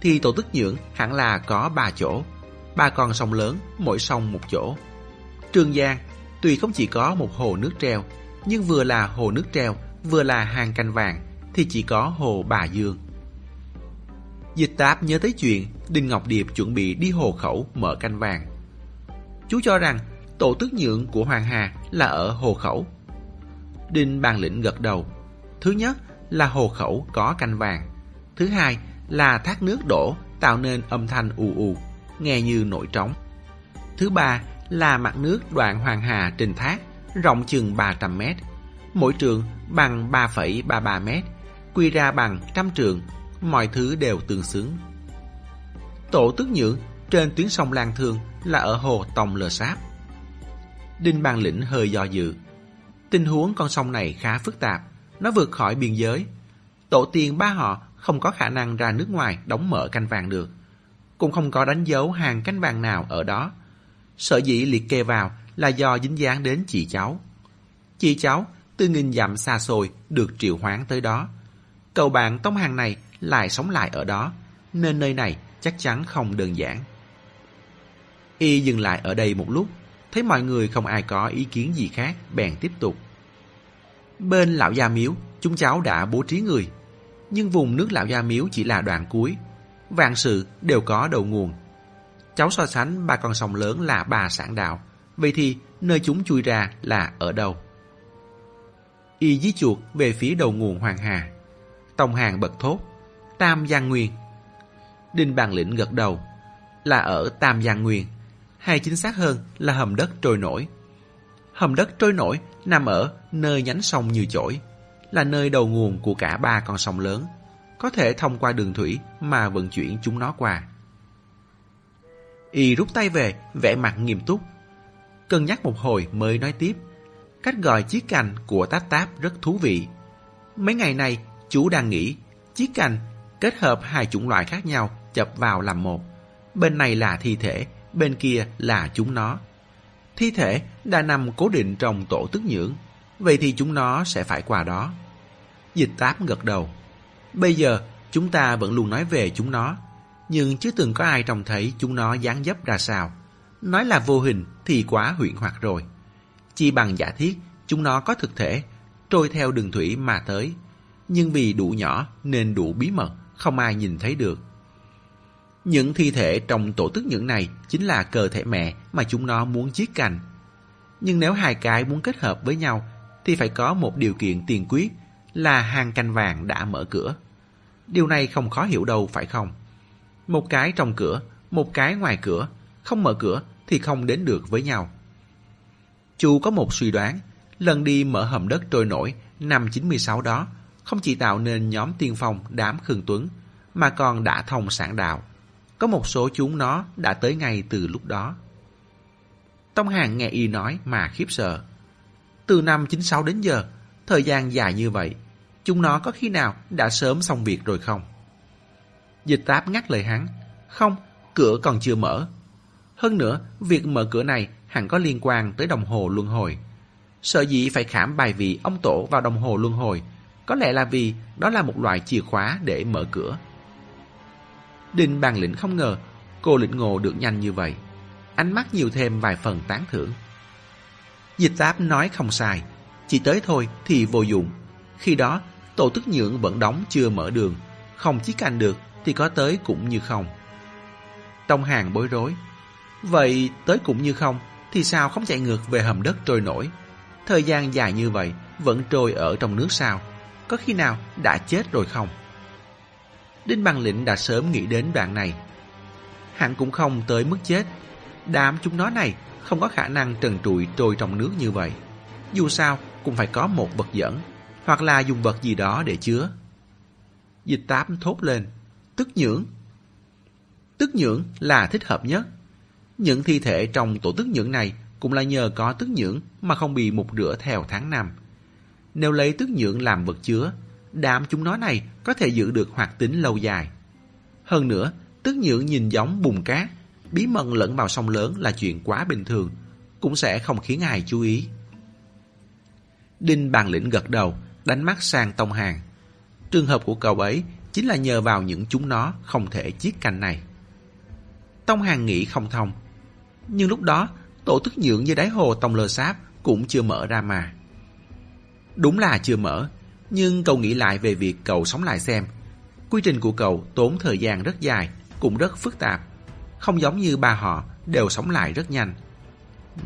Thì tổ tức nhưỡng hẳn là có ba chỗ, ba con sông lớn, mỗi sông một chỗ. Trường Giang tuy không chỉ có một hồ nước treo, nhưng vừa là hồ nước treo, vừa là hàng canh vàng, thì chỉ có hồ Bà Dương. Dịch táp nhớ tới chuyện Đinh Ngọc Điệp chuẩn bị đi hồ khẩu mở canh vàng. Chú cho rằng tổ tước nhượng của Hoàng Hà là ở hồ khẩu. Đinh Bàn Lĩnh gật đầu. Thứ nhất là hồ khẩu có canh vàng. Thứ hai là thác nước đổ tạo nên âm thanh ù ù, nghe như nổi trống. Thứ ba là mặt nước đoạn Hoàng Hà trình thác, rộng chừng 300 mét. Mỗi trường bằng 3,33 mét, quy ra bằng trăm trường, mọi thứ đều tương xứng. Tổ tước nhượng trên tuyến sông Lan Thương là ở hồ Tòng Lờ Sáp. Đinh Bàn Lĩnh hơi do dự. Tình huống con sông này khá phức tạp, nó vượt khỏi biên giới. Tổ tiên ba họ không có khả năng ra nước ngoài đóng mở canh vàng được. Cũng không có đánh dấu hàng cánh vàng nào ở đó. Sở dĩ liệt kê vào là do dính dáng đến chị cháu. Chị cháu từ nghìn dặm xa xôi được triệu hoán tới đó. Cậu bạn tông hàng này lại sống lại ở đó, nên nơi này chắc chắn không đơn giản. Y dừng lại ở đây một lúc, thấy mọi người không ai có ý kiến gì khác, bèn tiếp tục. Bên lão gia miếu, chúng cháu đã bố trí người, nhưng vùng nước lão gia miếu chỉ là đoạn cuối. Vạn sự đều có đầu nguồn. Cháu so sánh ba con sông lớn là ba sản đạo, vậy thì nơi chúng chui ra là ở đâu? Y dí chuột về phía đầu nguồn Hoàng Hà. Tông Hàng bật thốt, Tam Giang Nguyên. Đinh Bàn Lĩnh gật đầu, là ở Tam Giang Nguyên, hay chính xác hơn là hầm đất trôi nổi. Hầm đất trôi nổi nằm ở nơi nhánh sông như chổi, là nơi đầu nguồn của cả ba con sông lớn, có thể thông qua đường thủy mà vận chuyển chúng nó qua. Y rút tay về, vẻ mặt nghiêm túc. Cân nhắc một hồi mới nói tiếp. Cách gọi chiếc cành của táp táp rất thú vị. Mấy ngày nay, chú đang nghĩ chiếc cành kết hợp hai chủng loại khác nhau chập vào làm một. Bên này là thi thể, bên kia là chúng nó. Thi thể đã nằm cố định trong tổ tức nhưỡng, vậy thì chúng nó sẽ phải qua đó. Dịch táp gật đầu. Bây giờ, chúng ta vẫn luôn nói về chúng nó, nhưng chưa từng có ai trông thấy chúng nó dáng dấp ra sao. Nói là vô hình thì quá huyện hoặc rồi. Chỉ bằng giả thiết, chúng nó có thực thể, trôi theo đường thủy mà tới. Nhưng vì đủ nhỏ nên đủ bí mật, không ai nhìn thấy được. Những thi thể trong tổ tức những này chính là cơ thể mẹ mà chúng nó muốn chiết cành. Nhưng nếu hai cái muốn kết hợp với nhau thì phải có một điều kiện tiền quyết là hàng canh vàng đã mở cửa. Điều này không khó hiểu đâu phải không? Một cái trong cửa, một cái ngoài cửa, không mở cửa thì không đến được với nhau. Chu có một suy đoán, lần đi mở hầm đất trôi nổi năm 96 đó không chỉ tạo nên nhóm tiên phong đám Khương Tuấn, mà còn đã thông sản đạo. Có một số chúng nó đã tới ngay từ lúc đó. Tông Hàng nghe y nói mà khiếp sợ. Từ năm 96 đến giờ, thời gian dài như vậy, chúng nó có khi nào đã sớm xong việc rồi không? Dịch táp ngắt lời hắn. Không, cửa còn chưa mở. Hơn nữa, việc mở cửa này hẳn có liên quan tới đồng hồ luân hồi. Sợ dĩ phải khảm bài vị ông tổ vào đồng hồ luân hồi, có lẽ là vì đó là một loại chìa khóa để mở cửa. Đinh bàn lĩnh không ngờ cô lĩnh ngộ được nhanh như vậy. Ánh mắt nhiều thêm vài phần tán thưởng. Dịch táp nói không sai, chỉ tới thôi thì vô dụng. Khi đó, tổ tức nhượng vẫn đóng chưa mở đường, không chí canh được thì có tới cũng như không. Tông hàng bối rối. Vậy tới cũng như không thì sao không chạy ngược về hầm đất trôi nổi? Thời gian dài như vậy vẫn trôi ở trong nước sao? Có khi nào đã chết rồi không? Đinh Bằng Lĩnh đã sớm nghĩ đến đoạn này. Hắn cũng không tới mức chết. Đám chúng nó này không có khả năng trần trụi trôi trong nước như vậy. Dù sao cũng phải có một vật dẫn, hoặc là dùng vật gì đó để chứa. Dịch táp thốt lên, tức nhưỡng. Tức nhưỡng là thích hợp nhất. Những thi thể trong tổ tức nhưỡng này cũng là nhờ có tức nhưỡng mà không bị mục rửa theo tháng năm. Nếu lấy tức nhưỡng làm vật chứa, đám chúng nó này có thể giữ được hoạt tính lâu dài. Hơn nữa, tức nhưỡng nhìn giống bùn cát, bí mật lẫn vào sông lớn là chuyện quá bình thường, cũng sẽ không khiến ai chú ý. Đinh bàn lĩnh gật đầu, đánh mắt sang Tông Hàng. Trường hợp của cậu ấy chính là nhờ vào những chúng nó không thể chiết canh này. Tông Hàng nghĩ không thông. Nhưng lúc đó, tổ thức nhượng dưới đáy hồ Tông Lơ Sáp cũng chưa mở ra mà. Đúng là chưa mở, nhưng cậu nghĩ lại về việc cậu sống lại xem. Quy trình của cậu tốn thời gian rất dài, cũng rất phức tạp. Không giống như ba họ đều sống lại rất nhanh.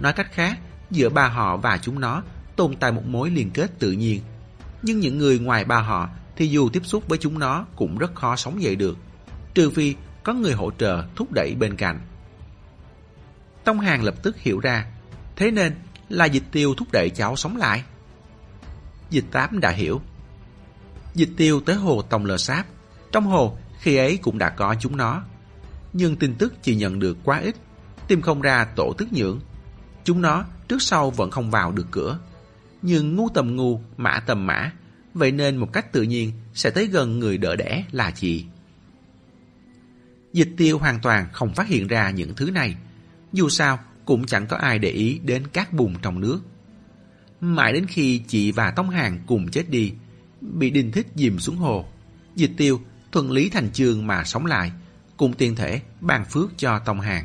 Nói cách khác, giữa ba họ và chúng nó tồn tại một mối liên kết tự nhiên. Nhưng những người ngoài ba họ thì dù tiếp xúc với chúng nó cũng rất khó sống dậy được. Trừ phi có người hỗ trợ thúc đẩy bên cạnh. Tông Hàng lập tức hiểu ra, thế nên là dịch tiêu thúc đẩy cháu sống lại. Dịch tám đã hiểu. Dịch tiêu tới hồ Tông Lờ Sáp. Trong hồ, khi ấy cũng đã có chúng nó. Nhưng tin tức chỉ nhận được quá ít, tìm không ra tổ tức nhưỡng. Chúng nó trước sau vẫn không vào được cửa. Nhưng ngu tầm ngu, mã tầm mã, vậy nên một cách tự nhiên sẽ tới gần người đỡ đẻ là chị. Dịch tiêu hoàn toàn không phát hiện ra những thứ này. Dù sao, cũng chẳng có ai để ý đến các bùn trong nước. Mãi đến khi chị và Tông Hàng cùng chết đi, bị đình thích dìm xuống hồ. Dịch tiêu thuận lý thành chương mà sống lại, cùng tiền thể ban phước cho Tông Hàng.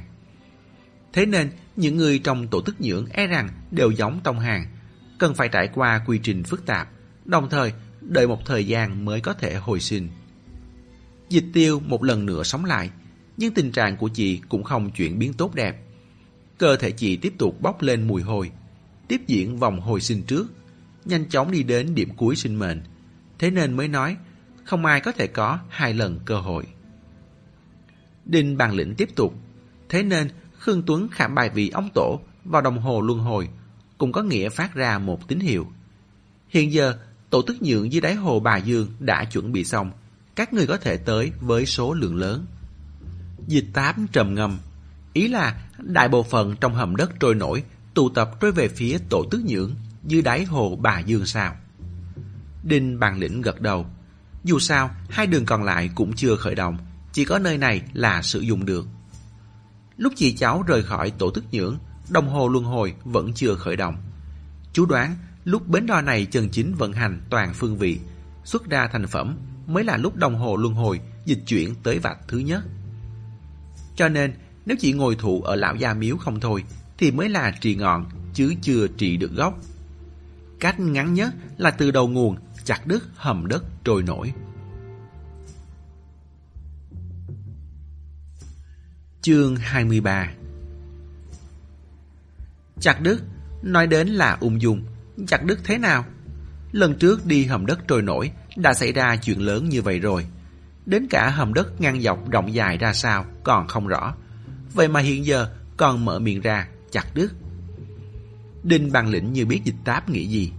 Thế nên, những người trong tổ tức nhưỡng e rằng đều giống Tông Hàng, cần phải trải qua quy trình phức tạp, đồng thời đợi một thời gian mới có thể hồi sinh. Dịch tiêu một lần nữa sống lại, nhưng tình trạng của chị cũng không chuyển biến tốt đẹp. Cơ thể chị tiếp tục bốc lên mùi hôi, tiếp diễn vòng hồi sinh trước, nhanh chóng đi đến điểm cuối sinh mệnh. Thế nên mới nói, không ai có thể có hai lần cơ hội. Đinh bàn lĩnh tiếp tục, thế nên Khương Tuấn khảm bài vị ông tổ vào đồng hồ luân hồi, cũng có nghĩa phát ra một tín hiệu. Hiện giờ, tổ tức nhượng dưới đáy hồ Bà Dương đã chuẩn bị xong, các người có thể tới với số lượng lớn. Dịch tám trầm ngâm, ý là đại bộ phận trong hầm đất trôi nổi tụ tập trôi về phía tổ tức nhưỡng dưới đáy hồ Bà Dương sao. Đinh bàn lĩnh gật đầu. Dù sao, hai đường còn lại cũng chưa khởi động, chỉ có nơi này là sử dụng được. Lúc chị cháu rời khỏi tổ tức nhưỡng, đồng hồ luân hồi vẫn chưa khởi động. Chú đoán lúc bến đo này chân chính vận hành toàn phương vị, xuất ra thành phẩm mới là lúc đồng hồ luân hồi dịch chuyển tới vạch thứ nhất. Cho nên, nếu chỉ ngồi thụ ở lão gia miếu không thôi, thì mới là trì ngọn, chứ chưa trị được gốc. Cách ngắn nhất là từ đầu nguồn chặt đứt hầm đất trôi nổi. Chương 23 Chặt đứt Nói đến là ung dung, chặt đứt thế nào? Lần trước đi hầm đất trôi nổi đã xảy ra chuyện lớn như vậy rồi. Đến cả hầm đất ngang dọc rộng dài ra sao còn không rõ. Vậy mà hiện giờ còn mở miệng ra chặt đứt. Đinh bằng lĩnh như biết dịch táp nghĩ gì.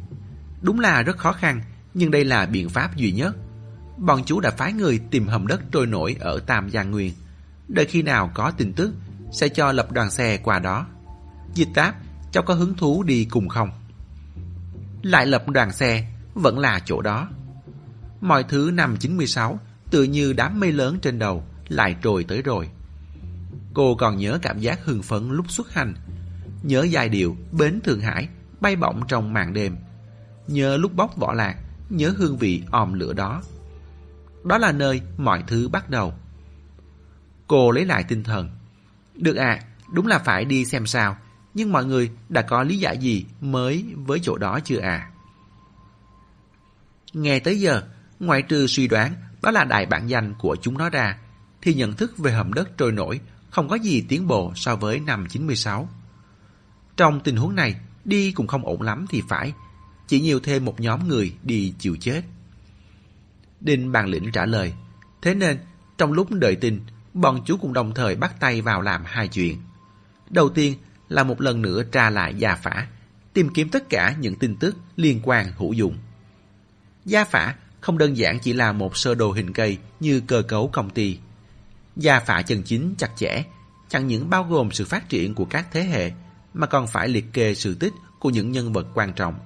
Đúng là rất khó khăn, nhưng đây là biện pháp duy nhất. Bọn chú đã phái người tìm hầm đất trôi nổi ở Tam Giang Nguyên. Đợi khi nào có tin tức, sẽ cho lập đoàn xe qua đó. Dịch táp, cháu có hứng thú đi cùng không? Lại lập đoàn xe, vẫn là chỗ đó. Mọi thứ năm 96, tự như đám mây lớn trên đầu, lại trồi tới rồi. Cô còn nhớ cảm giác hưng phấn lúc xuất hành, nhớ giai điệu Bến Thượng Hải bay bổng trong màn đêm, nhớ lúc bóc vỏ lạc, nhớ hương vị òm lửa đó. Đó là nơi mọi thứ bắt đầu. Cô lấy lại tinh thần. Được à, đúng là phải đi xem sao, nhưng mọi người đã có lý giải gì mới với chỗ đó chưa à? Nghe tới giờ, ngoại trừ suy đoán đó là đại bản danh của chúng nó ra, thì nhận thức về hầm đất trôi nổi không có gì tiến bộ so với năm 96. Trong tình huống này, đi cũng không ổn lắm thì phải, chỉ nhiều thêm một nhóm người đi chịu chết. Đinh bàn lĩnh trả lời, thế nên trong lúc đợi tin, bọn chú cũng đồng thời bắt tay vào làm hai chuyện. Đầu tiên là một lần nữa tra lại gia phả, tìm kiếm tất cả những tin tức liên quan hữu dụng. Gia phả không đơn giản chỉ là một sơ đồ hình cây như cơ cấu công ty. Gia phả chân chính chặt chẽ, chẳng những bao gồm sự phát triển của các thế hệ, mà còn phải liệt kê sự tích của những nhân vật quan trọng,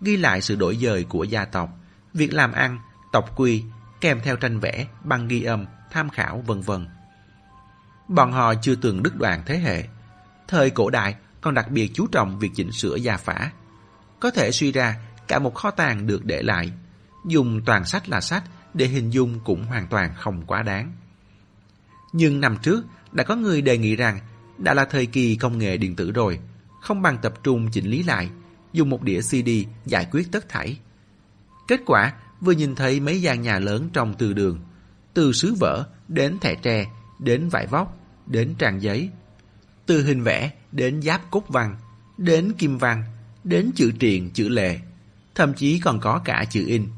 ghi lại sự đổi dời của gia tộc, việc làm ăn, tộc quy, kèm theo tranh vẽ, băng ghi âm, tham khảo vân vân. Bọn họ chưa từng đứt đoạn thế hệ. Thời cổ đại còn đặc biệt chú trọng việc chỉnh sửa gia phả. Có thể suy ra cả một kho tàng được để lại. Dùng toàn sách là sách để hình dung cũng hoàn toàn không quá đáng. Nhưng năm trước đã có người đề nghị rằng đã là thời kỳ công nghệ điện tử rồi, không bằng tập trung chỉnh lý lại, dùng một đĩa CD giải quyết tất thảy. Kết quả vừa nhìn thấy mấy gian nhà lớn trong từ đường, từ sứ vỡ đến thẻ tre, đến vải vóc, đến trang giấy, từ hình vẽ đến giáp cốt văn, đến kim văn, đến chữ triện, chữ lệ, thậm chí còn có cả chữ in.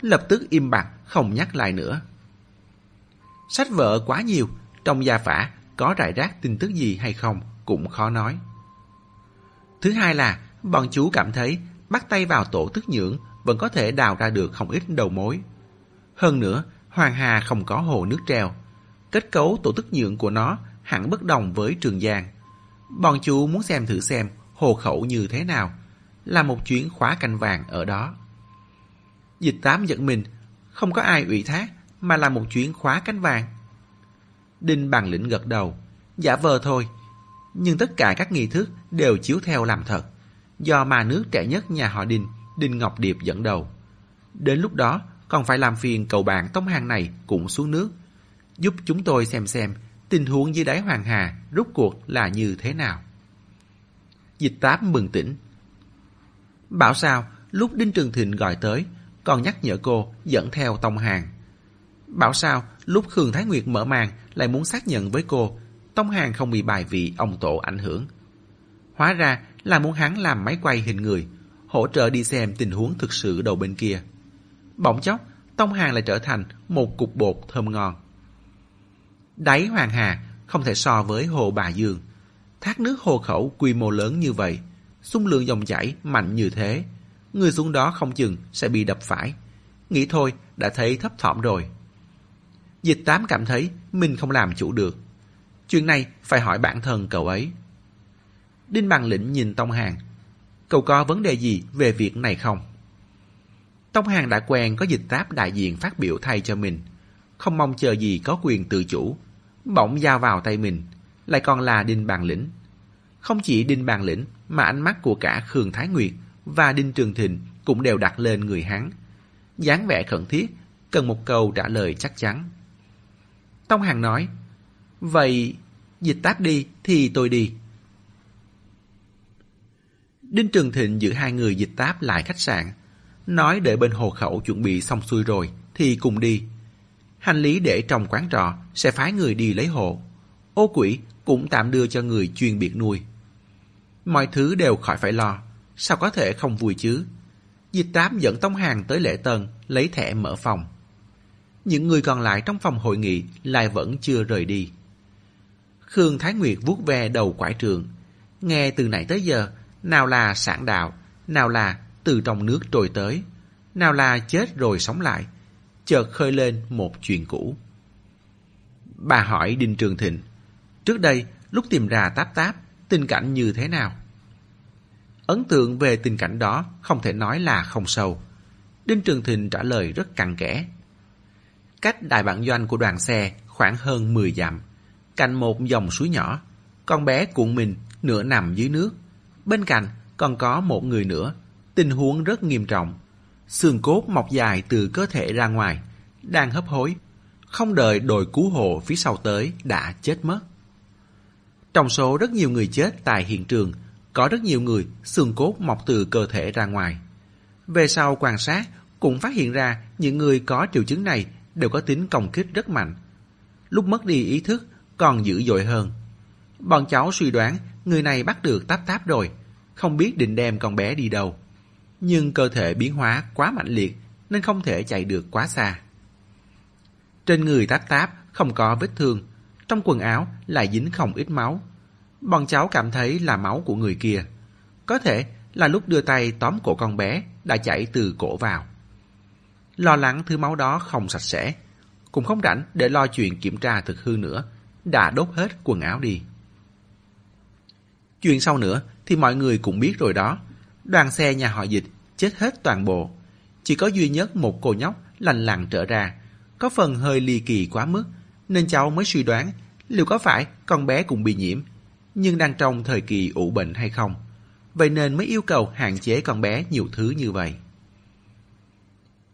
Lập tức im bặt, không nhắc lại nữa. Sách vở quá nhiều, trong gia phả có rải rác tin tức gì hay không cũng khó nói. Thứ hai là bọn chú cảm thấy bắt tay vào tổ tức nhưỡng vẫn có thể đào ra được không ít đầu mối. Hơn nữa, Hoàng Hà không có hồ nước treo. Kết cấu tổ tức nhưỡng của nó hẳn bất đồng với Trường Giang. Bọn chú muốn xem thử xem hồ khẩu như thế nào, là một chuyến khóa canh vàng ở đó. Dịch tám giận mình, không có ai ủy thác, mà là một chuyến khóa canh vàng. Đinh bằng lĩnh gật đầu, giả vờ thôi. Nhưng tất cả các nghi thức đều chiếu theo làm thật, do mà nước trẻ nhất nhà họ Đinh, Đinh Ngọc Điệp dẫn đầu. Đến lúc đó, còn phải làm phiền cậu bạn tống hàng này cũng xuống nước, giúp chúng tôi xem xem tình huống dưới đáy Hoàng Hà rút cuộc là như thế nào. Dịch táp mừng tỉnh. Bảo sao, lúc Đinh Trường Thịnh gọi tới, còn nhắc nhở cô dẫn theo Tông Hàng. Bảo sao, lúc Khương Thái Nguyệt mở màn lại muốn xác nhận với cô, Tông Hàng không bị bài vị ông tổ ảnh hưởng. Hóa ra là muốn hắn làm máy quay hình người, hỗ trợ đi xem tình huống thực sự đầu bên kia. Bỗng chốc, Tông Hàng lại trở thành một cục bột thơm ngon. Đáy Hoàng Hà không thể so với hồ Bà Dương. Thác nước hồ khẩu quy mô lớn như vậy, xung lượng dòng chảy mạnh như thế. Người xuống đó không chừng sẽ bị đập phải. Nghĩ thôi đã thấy thấp thỏm rồi. Dịch tám cảm thấy mình không làm chủ được. Chuyện này phải hỏi bản thân cậu ấy. Đinh Bằng Lĩnh nhìn Tông Hàng. Cậu có vấn đề gì về việc này không? Tông Hàng đã quen có dịch táp đại diện phát biểu thay cho mình. Không mong chờ gì có quyền tự chủ. Bỗng giao vào tay mình. Lại còn là Đinh Bằng Lĩnh. Không chỉ Đinh Bằng Lĩnh mà ánh mắt của cả Khương Thái Nguyệt và Đinh Trường Thịnh cũng đều đặt lên người hắn. dáng vẻ khẩn thiết, cần một câu trả lời chắc chắn. Tông Hằng nói, Vậy dịch táp đi thì tôi đi. Đinh Trường Thịnh giữ hai người dịch táp lại khách sạn. Nói đợi bên hồ khẩu chuẩn bị xong xuôi rồi thì cùng đi. Hành lý để trong quán trọ sẽ phái người đi lấy hộ. Ô quỷ cũng tạm đưa cho người chuyên biệt nuôi. Mọi thứ đều khỏi phải lo. sao có thể không vui chứ? Dịch tám dẫn Tông Hàng tới lễ tân, lấy thẻ mở phòng. Những người còn lại trong phòng hội nghị lại vẫn chưa rời đi. Khương Thái Nguyệt vuốt ve đầu quải trường. Nghe từ nãy tới giờ, nào là sản đạo, nào là từ trong nước trồi tới, nào là chết rồi sống lại, chợt khơi lên một chuyện cũ. Bà hỏi Đinh Trường Thịnh, trước đây lúc tìm ra táp táp, tình cảnh như thế nào? Ấn tượng về tình cảnh đó không thể nói là không sâu. Đinh Trường Thịnh trả lời rất cặn kẽ. Cách đại bản doanh của đoàn xe khoảng hơn 10 dặm, cạnh một dòng suối nhỏ, con bé cuộn mình nửa nằm dưới nước. Bên cạnh còn có một người nữa, tình huống rất nghiêm trọng. Xương cốt mọc dài từ cơ thể ra ngoài, đang hấp hối. Không đợi đội cứu hộ phía sau tới đã chết mất. Trong số rất nhiều người chết tại hiện trường, có rất nhiều người xương cốt mọc từ cơ thể ra ngoài. Về sau quan sát, cũng phát hiện ra những người có triệu chứng này đều có tính công kích rất mạnh. Lúc mất đi ý thức, còn dữ dội hơn. Bọn cháu suy đoán người này bắt được táp táp rồi, không biết định đem con bé đi đâu. Nhưng cơ thể biến hóa quá mạnh liệt nên không thể chạy được quá xa. Trên người táp táp không có vết thương, trong quần áo lại dính không ít máu. Bọn cháu cảm thấy là máu của người kia. Có thể là lúc đưa tay tóm cổ con bé đã chảy từ cổ vào. Lo lắng thứ máu đó không sạch sẽ, cũng không rảnh để lo chuyện kiểm tra thực hư nữa, đã đốt hết quần áo đi. Chuyện sau nữa thì mọi người cũng biết rồi đó. Đoàn xe nhà họ dịch chết hết toàn bộ. Chỉ có duy nhất một cô nhóc lành lặn trở ra. Có phần hơi ly kỳ quá mức, nên cháu mới suy đoán liệu có phải con bé cũng bị nhiễm, nhưng đang trong thời kỳ ủ bệnh hay không. Vậy nên mới yêu cầu hạn chế con bé nhiều thứ như vậy.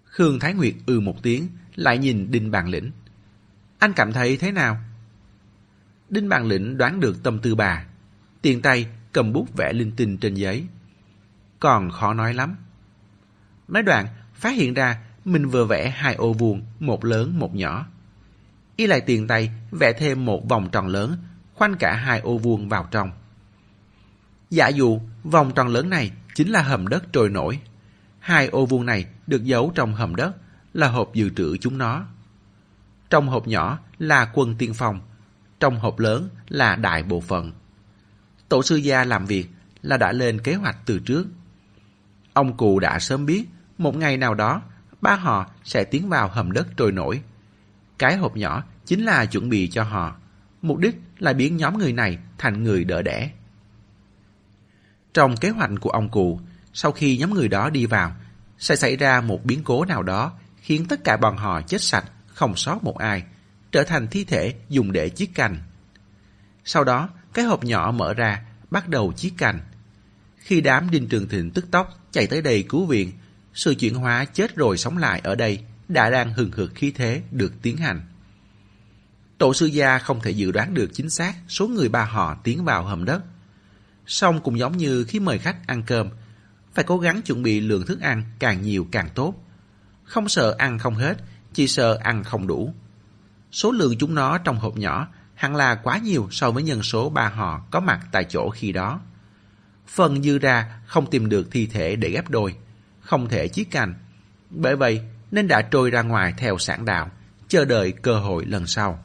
Khương Thái Nguyệt ư ừ một tiếng, lại nhìn Đinh Bàn Lĩnh. Anh cảm thấy thế nào? Đinh Bàn Lĩnh đoán được tâm tư bà. Tiền tay cầm bút vẽ linh tinh trên giấy. Còn khó nói lắm. Nói đoạn, phát hiện ra mình vừa vẽ hai ô vuông, một lớn một nhỏ. Y lại tiền tay vẽ thêm một vòng tròn lớn, khoanh cả hai ô vuông vào trong. Giả dụ vòng tròn lớn này chính là hầm đất trôi nổi. Hai ô vuông này được giấu trong hầm đất là hộp dự trữ chúng nó. Trong hộp nhỏ là quân tiên phong, trong hộp lớn là đại bộ phận. Tổ sư gia làm việc là đã lên kế hoạch từ trước. Ông cụ đã sớm biết một ngày nào đó ba họ sẽ tiến vào hầm đất trôi nổi. Cái hộp nhỏ chính là chuẩn bị cho họ. Mục đích là biến nhóm người này thành người đỡ đẻ. Trong kế hoạch của ông cụ, sau khi nhóm người đó đi vào, sẽ xảy ra một biến cố nào đó khiến tất cả bọn họ chết sạch, không sót một ai, trở thành thi thể dùng để chiết cành Sau đó, cái hộp nhỏ mở ra, bắt đầu chiết cành Khi đám Đinh Trường Thịnh tức tốc chạy tới đây cứu viện, sự chuyển hóa chết rồi sống lại ở đây đã đang hừng hực khí thế được tiến hành. Tổ sư gia không thể dự đoán được chính xác số người ba họ tiến vào hầm đất. Song cũng giống như khi mời khách ăn cơm, phải cố gắng chuẩn bị lượng thức ăn càng nhiều càng tốt. Không sợ ăn không hết, chỉ sợ ăn không đủ. Số lượng chúng nó trong hộp nhỏ hẳn là quá nhiều so với nhân số ba họ có mặt tại chỗ khi đó. Phần dư ra không tìm được thi thể để ghép đôi, không thể chiết cành, Bởi vậy nên đã trôi ra ngoài theo sản đạo, chờ đợi cơ hội lần sau.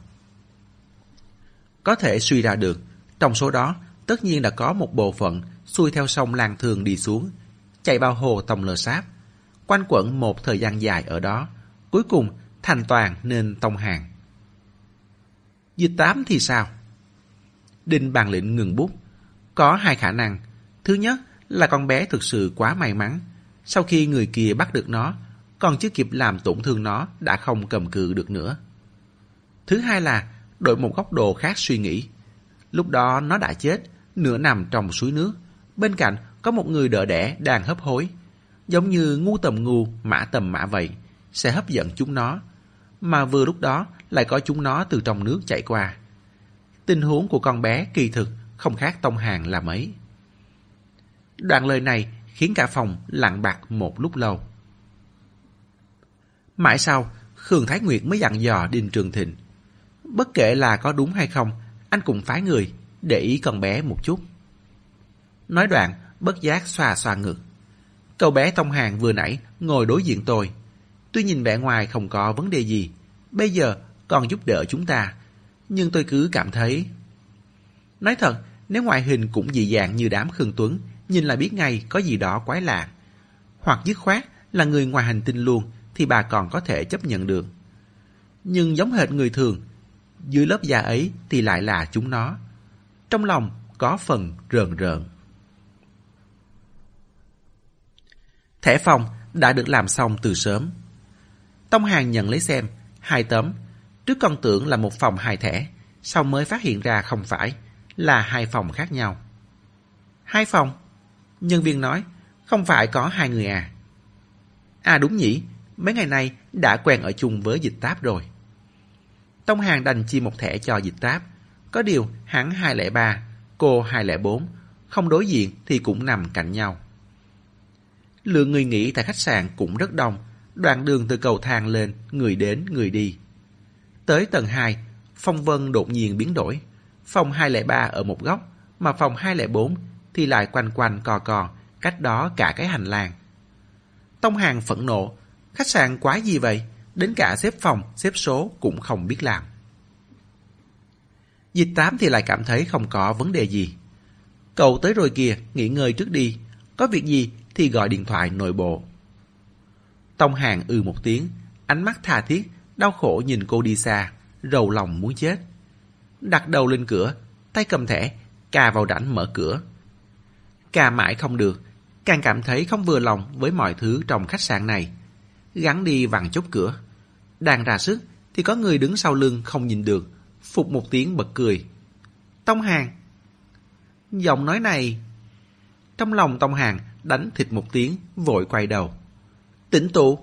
Có thể suy ra được, trong số đó tất nhiên đã có một bộ phận xuôi theo sông Lan Thường đi xuống, chạy vào hồ Tông Lờ Sáp, quanh quẩn một thời gian dài ở đó, cuối cùng thành toàn nên tông hàng. Dịch tám thì sao? Đinh bàn lĩnh ngừng bút. Có hai khả năng. Thứ nhất là con bé thực sự quá may mắn. Sau khi người kia bắt được nó, còn chưa kịp làm tổn thương nó đã không cầm cự được nữa. Thứ hai là đổi một góc độ khác suy nghĩ. Lúc đó nó đã chết, nửa nằm trong suối nước. Bên cạnh có một người đỡ đẻ đang hấp hối. Giống như ngu tầm ngu, mã tầm mã vậy, sẽ hấp dẫn chúng nó. Mà vừa lúc đó lại có chúng nó từ trong nước chạy qua. Tình huống của con bé kỳ thực không khác tông hàng là mấy. Đoạn lời này khiến cả phòng lặng bạc một lúc lâu. Mãi sau, Khương Thái Nguyệt mới dặn dò Đinh Trường Thịnh. Bất kể là có đúng hay không, anh cũng phái người, để ý con bé một chút. Nói đoạn, bất giác xoa xoa ngực. Cậu bé Tông Hàng vừa nãy ngồi đối diện tôi. Tuy nhìn vẻ ngoài không có vấn đề gì, bây giờ còn giúp đỡ chúng ta. Nhưng tôi cứ cảm thấy... Nói thật, nếu ngoại hình cũng dị dạng như đám Khương Tuấn, nhìn là biết ngay có gì đó quái lạ. Hoặc dứt khoát là người ngoài hành tinh luôn, thì bà còn có thể chấp nhận được. Nhưng giống hệt người thường, dưới lớp da ấy thì lại là chúng nó. Trong lòng có phần rờn rợn. Thẻ phòng đã được làm xong từ sớm. Tông Hàng nhận lấy xem, hai tấm. Trước con tưởng là một phòng hai thẻ, sau mới phát hiện ra không phải, là hai phòng khác nhau. Hai phòng? Nhân viên nói, không phải có hai người à? À đúng nhỉ, mấy ngày nay đã quen ở chung với dịch táp rồi. Tông Hàng đành chi một thẻ cho dịch táp. Có điều hắn 203, cô 204, không đối diện thì cũng nằm cạnh nhau. Lượng người nghỉ tại khách sạn cũng rất đông, đoạn đường từ cầu thang lên, người đến, người đi. Tới tầng 2, phong vân đột nhiên biến đổi. Phòng 203 ở một góc, mà phòng 204 thì lại quanh quanh cò cò, cách đó cả cái hành lang. Tông Hàng phẫn nộ, khách sạn quá gì vậy? Đến cả xếp phòng, xếp số cũng không biết làm. Dịch tám thì lại cảm thấy không có vấn đề gì. Cậu tới rồi kìa, nghỉ ngơi trước đi. Có việc gì thì gọi điện thoại nội bộ. Tông Hàng ừ một tiếng, ánh mắt tha thiết, đau khổ nhìn cô đi xa, rầu lòng muốn chết. Đặt đầu lên cửa, tay cầm thẻ, cà vào rãnh mở cửa. Cà mãi không được, càng cảm thấy không vừa lòng với mọi thứ trong khách sạn này. Gắn đi vặn chốt cửa. Đang ra sức thì có người đứng sau lưng không nhìn được, phục một tiếng bật cười. Tông Hàng! Giọng nói này... Trong lòng Tông Hàng đánh thịt một tiếng, vội quay đầu. Tỉnh tụ!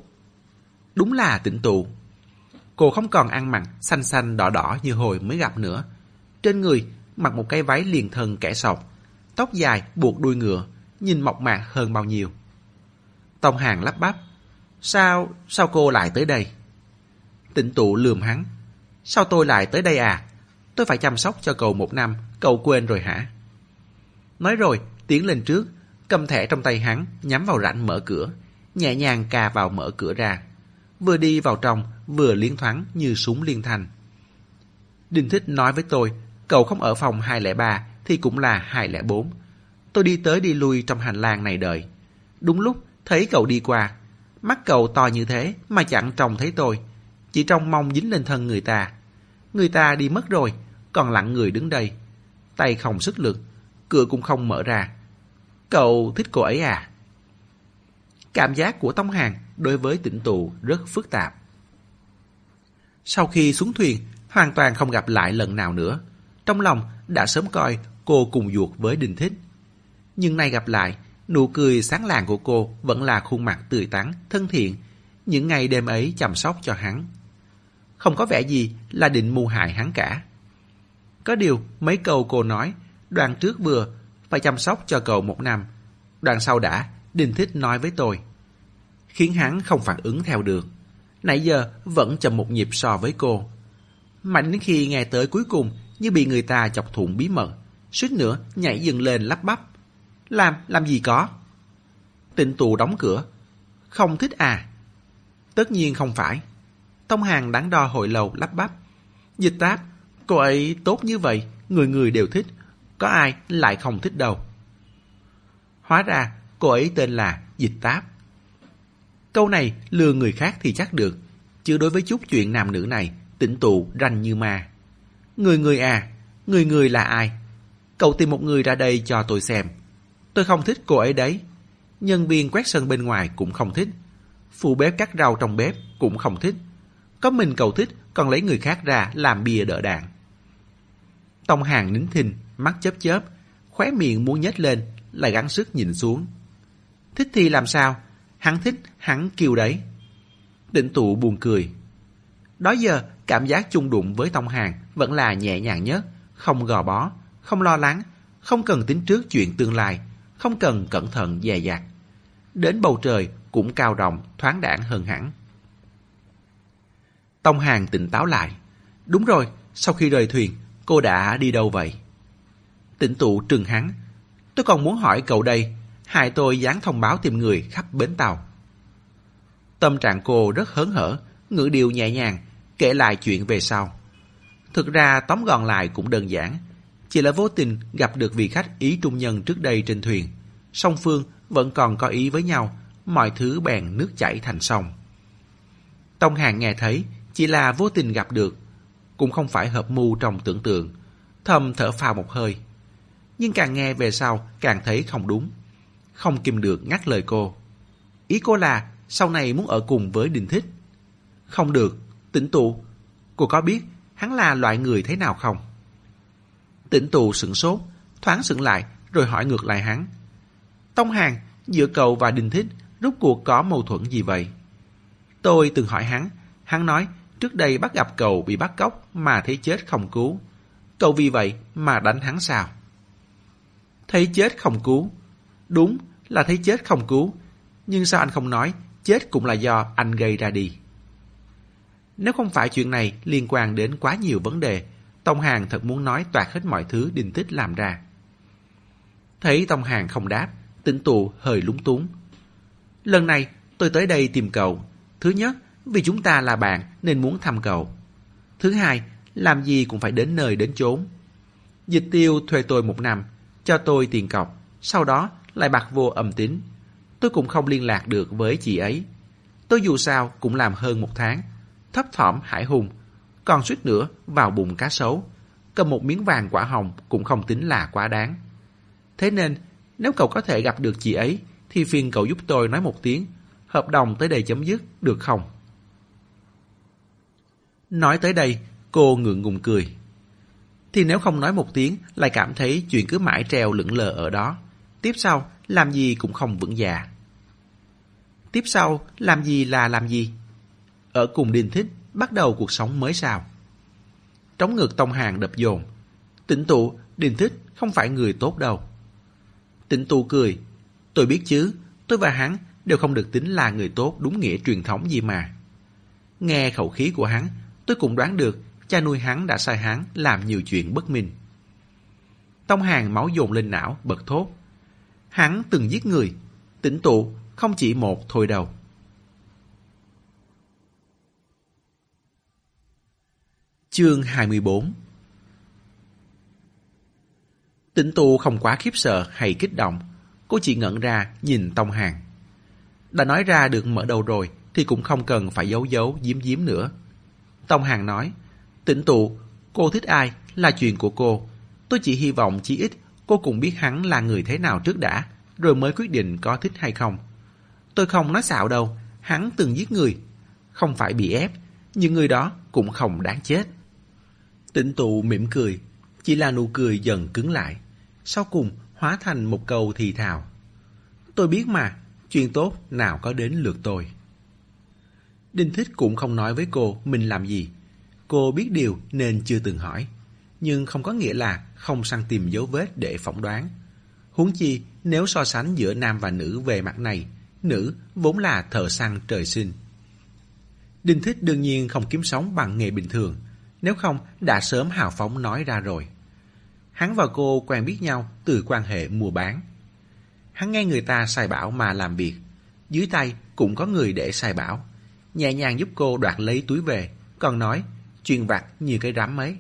Đúng là tỉnh tụ. Cô không còn ăn mặc xanh xanh đỏ đỏ như hồi mới gặp nữa. Trên người mặc một cái váy liền thân kẻ sọc, tóc dài buộc đuôi ngựa, nhìn mộc mạc hơn bao nhiêu. Tông Hàng lắp bắp. Sao, sao cô lại tới đây? Tịnh tụ lườm hắn. Sao tôi lại tới đây à? Tôi phải chăm sóc cho cậu một năm, cậu quên rồi hả? Nói rồi, tiến lên trước, cầm thẻ trong tay hắn, nhắm vào rãnh mở cửa, nhẹ nhàng cà vào mở cửa ra. Vừa đi vào trong, vừa liên thoáng như súng liên thanh. Đinh Thích nói với tôi, cậu không ở phòng 203 thì cũng là 204. Tôi đi tới đi lui trong hành lang này đợi. Đúng lúc, thấy cậu đi qua. Mắt cậu to như thế mà chẳng trông thấy tôi. Chỉ trông mong dính lên thân người ta. Người ta đi mất rồi, còn lặng người đứng đây. Tay không sức lực, cửa cũng không mở ra. Cậu thích cô ấy à? Cảm giác của Tông Hàng đối với tỉnh tù rất phức tạp. Sau khi xuống thuyền, hoàn toàn không gặp lại lần nào nữa. Trong lòng đã sớm coi cô cùng ruột với Đình Thích. Nhưng nay gặp lại, nụ cười sáng làng của cô vẫn là khuôn mặt tươi tắn, thân thiện. Những ngày đêm ấy chăm sóc cho hắn. Không có vẻ gì là định mưu hại hắn cả. Có điều, mấy câu cô nói, đoạn trước vừa phải chăm sóc cho cậu một năm. Đoạn sau đã, Đình Thích nói với tôi. Khiến hắn không phản ứng theo được. Nãy giờ vẫn chậm một nhịp so với cô. Mạnh đến khi nghe tới cuối cùng như bị người ta chọc thủng bí mật. Suýt nữa nhảy dừng lên lắp bắp. Làm, làm gì có? Tịnh tù đóng cửa. Không thích à? Tất nhiên không phải. Tông Hàng đắn đo hội lầu lắp bắp. Dịch táp, cô ấy tốt như vậy, người người đều thích. Có ai lại không thích đâu. Hóa ra, cô ấy tên là Dịch Táp. Câu này lừa người khác thì chắc được, chứ đối với chút chuyện nam nữ này, tỉnh tụ ranh như ma. Người người à, người người là ai? Cậu tìm một người ra đây cho tôi xem. Tôi không thích cô ấy đấy. Nhân viên quét sân bên ngoài cũng không thích. Phụ bếp cắt rau trong bếp cũng không thích. Có mình cậu thích còn lấy người khác ra làm bia đỡ đạn. Tông hàng nín thinh, mắt chớp chớp, khóe miệng muốn nhếch lên, lại gắng sức nhìn xuống. Thích thì làm sao? Hắn thích, hắn kêu đấy. Định tụ buồn cười. Đó giờ, cảm giác chung đụng với Tông Hàng vẫn là nhẹ nhàng nhất, không gò bó, không lo lắng, không cần tính trước chuyện tương lai, không cần cẩn thận dè dặt. Đến bầu trời cũng cao rộng, thoáng đãng hơn hẳn. Tông Hàng tỉnh táo lại. Đúng rồi, sau khi rời thuyền, cô đã đi đâu vậy? Tỉnh tụ trừng hắn. Tôi còn muốn hỏi cậu đây, hại tôi dán thông báo tìm người khắp bến tàu. Tâm trạng cô rất hớn hở, ngữ điệu nhẹ nhàng, kể lại chuyện về sau. Thực ra tóm gọn lại cũng đơn giản, chỉ là vô tình gặp được vị khách ý trung nhân trước đây trên thuyền. Song phương vẫn còn có ý với nhau, mọi thứ bèn nước chảy thành sông. Tông Hàng nghe thấy, chỉ là vô tình gặp được, cũng không phải hợp mưu trong tưởng tượng. Thầm thở phào một hơi. Nhưng càng nghe về sau, càng thấy không đúng. Không kìm được ngắt lời cô. Ý cô là sau này muốn ở cùng với Đình Thích. Không được, tỉnh tụ. Cô có biết hắn là loại người thế nào không? Tỉnh tù sửng sốt, thoáng sững lại rồi hỏi ngược lại hắn. Tông Hàng, giữa cậu và Đình Thích rốt cuộc có mâu thuẫn gì vậy? Tôi từng hỏi hắn, hắn nói trước đây bắt gặp cậu bị bắt cóc mà thấy chết không cứu. Cậu vì vậy mà đánh hắn sao? Thấy chết không cứu. Đúng là thấy chết không cứu. Nhưng sao anh không nói chết cũng là do anh gây ra đi? Nếu không phải chuyện này liên quan đến quá nhiều vấn đề, Tông Hàng thật muốn nói toạt hết mọi thứ Đinh Tích làm ra. Thấy Tông Hàng không đáp, tỉnh tù hơi lúng túng. Lần này tôi tới đây tìm cậu. Thứ nhất, vì chúng ta là bạn nên muốn thăm cậu. Thứ hai, làm gì cũng phải đến nơi đến chốn. Dịch tiêu thuê tôi một năm, cho tôi tiền cọc, sau đó lại bạc vô âm tín. Tôi cũng không liên lạc được với chị ấy. Tôi dù sao cũng làm hơn một tháng, thấp thỏm hải hùng, còn suýt nữa vào bụng cá sấu. Cầm một miếng vàng quả hồng cũng không tính là quá đáng. Thế nên, nếu cậu có thể gặp được chị ấy, thì phiền cậu giúp tôi nói một tiếng, hợp đồng tới đây chấm dứt, được không? Nói tới đây, cô ngượng ngùng cười. Thì nếu không nói một tiếng, lại cảm thấy chuyện cứ mãi treo lững lờ ở đó. Tiếp sau, làm gì cũng không vững dạ. Tiếp sau, làm gì là làm gì? Ở cùng Đinh Thích, bắt đầu cuộc sống mới sao? Trống ngược Tông Hàng đập dồn. Tịnh tụ, đình Thích không phải người tốt đâu. Tịnh tụ cười. Tôi biết chứ, tôi và hắn đều không được tính là người tốt đúng nghĩa truyền thống gì mà. Nghe khẩu khí của hắn, tôi cũng đoán được cha nuôi hắn đã sai hắn làm nhiều chuyện bất minh. Tông Hàng máu dồn lên não, bật thốt. Hắn từng giết người, tỉnh tụ không chỉ một thôi đâu. Chương 24 Tĩnh tu không quá khiếp sợ hay kích động, cô chỉ ngẩn ra nhìn Tông Hàng. Đã nói ra được mở đầu rồi thì cũng không cần phải giấu giấu giếm giếm nữa. Tông Hàng nói, tĩnh tụ, cô thích ai là chuyện của cô. Tôi chỉ hy vọng chí ít cô cũng biết hắn là người thế nào trước đã, rồi mới quyết định có thích hay không. Tôi không nói xạo đâu, hắn từng giết người. Không phải bị ép, nhưng người đó cũng không đáng chết tịnh tụ mỉm cười, chỉ là nụ cười dần cứng lại. Sau cùng hóa thành một câu thì thào. Tôi biết mà, chuyện tốt nào có đến lượt tôi. Đinh Thích cũng không nói với cô mình làm gì. Cô biết điều nên chưa từng hỏi. Nhưng không có nghĩa là không săn tìm dấu vết để phỏng đoán. Huống chi nếu so sánh giữa nam và nữ về mặt này, nữ vốn là thợ săn trời sinh. Đinh Thích đương nhiên không kiếm sống bằng nghề bình thường, nếu không đã sớm hào phóng nói ra rồi. Hắn và cô quen biết nhau từ quan hệ mua bán. Hắn nghe người ta sai bảo mà làm việc, dưới tay cũng có người để sai bảo. Nhẹ nhàng giúp cô đoạt lấy túi về, còn nói chuyên vặt như cái rắm ấy.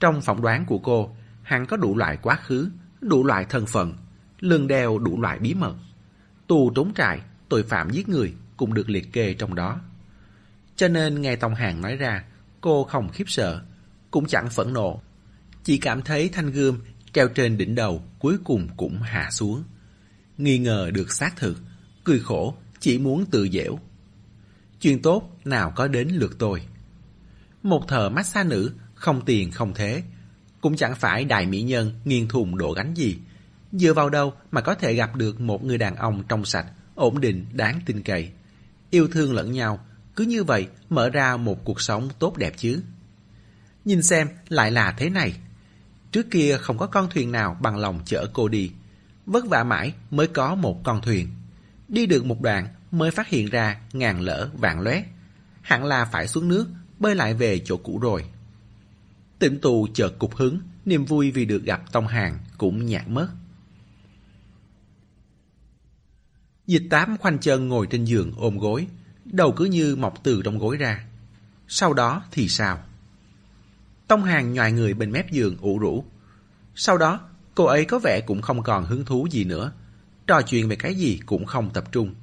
Trong phỏng đoán của cô, hắn có đủ loại quá khứ, đủ loại thân phận, lưng đeo đủ loại bí mật. Tù trốn trại, tội phạm giết người cũng được liệt kê trong đó. Cho nên nghe Tông Hàng nói ra, cô không khiếp sợ, cũng chẳng phẫn nộ. Chỉ cảm thấy thanh gươm treo trên đỉnh đầu cuối cùng cũng hạ xuống. Nghi ngờ được xác thực, cười khổ, chỉ muốn tự dẻo. Chuyện tốt nào có đến lượt tôi. Một thợ massage nữ, không tiền không thế. Cũng chẳng phải đại mỹ nhân nghiêng thùng đổ gánh gì. Dựa vào đâu mà có thể gặp được một người đàn ông trong sạch, ổn định, đáng tin cậy. Yêu thương lẫn nhau, cứ như vậy mở ra một cuộc sống tốt đẹp chứ. Nhìn xem lại là thế này. Trước kia không có con thuyền nào bằng lòng chở cô đi. Vất vả mãi mới có một con thuyền. Đi được một đoạn mới phát hiện ra ngàn lỡ vạn lóe. Hẳn là phải xuống nước, bơi lại về chỗ cũ rồi. Tịnh tù chợt cục hứng, niềm vui vì được gặp Tông Hàng cũng nhạt mất. Dịch tám khoanh chân ngồi trên giường ôm gối, đầu cứ như mọc từ trong gối ra. Sau đó thì sao? Tông Hàng nhòi người bên mép giường ủ rũ. Sau đó, cô ấy có vẻ cũng không còn hứng thú gì nữa. Trò chuyện về cái gì cũng không tập trung.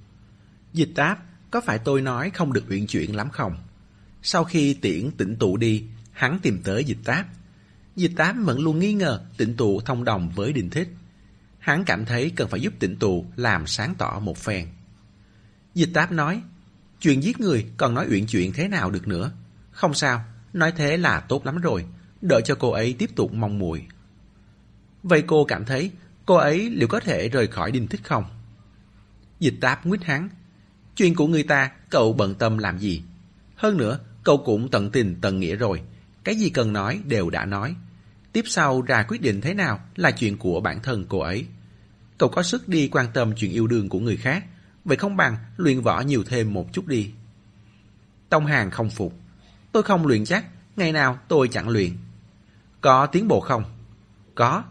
Dịch táp, có phải tôi nói không được uyển chuyển lắm không? Sau khi tiễn tỉnh tụ đi, hắn tìm tới dịch táp. Dịch táp vẫn luôn nghi ngờ tỉnh tụ thông đồng với đình thích. Hắn cảm thấy cần phải giúp tỉnh tụ làm sáng tỏ một phen. Dịch táp nói, chuyện giết người còn nói uyển chuyện thế nào được nữa. Không sao, nói thế là tốt lắm rồi, đợi cho cô ấy tiếp tục mong muội. Vậy cô cảm thấy cô ấy liệu có thể rời khỏi đinh thích không? Dịch táp nguyết hắn, chuyện của người ta cậu bận tâm làm gì? Hơn nữa, cậu cũng tận tình tận nghĩa rồi, cái gì cần nói đều đã nói. Tiếp sau ra quyết định thế nào là chuyện của bản thân cô ấy. Cậu có sức đi quan tâm chuyện yêu đương của người khác, vậy không bằng luyện võ nhiều thêm một chút đi. Tông Hàng không phục. Tôi không luyện chắc, ngày nào tôi chẳng luyện. Có tiến bộ không? Có.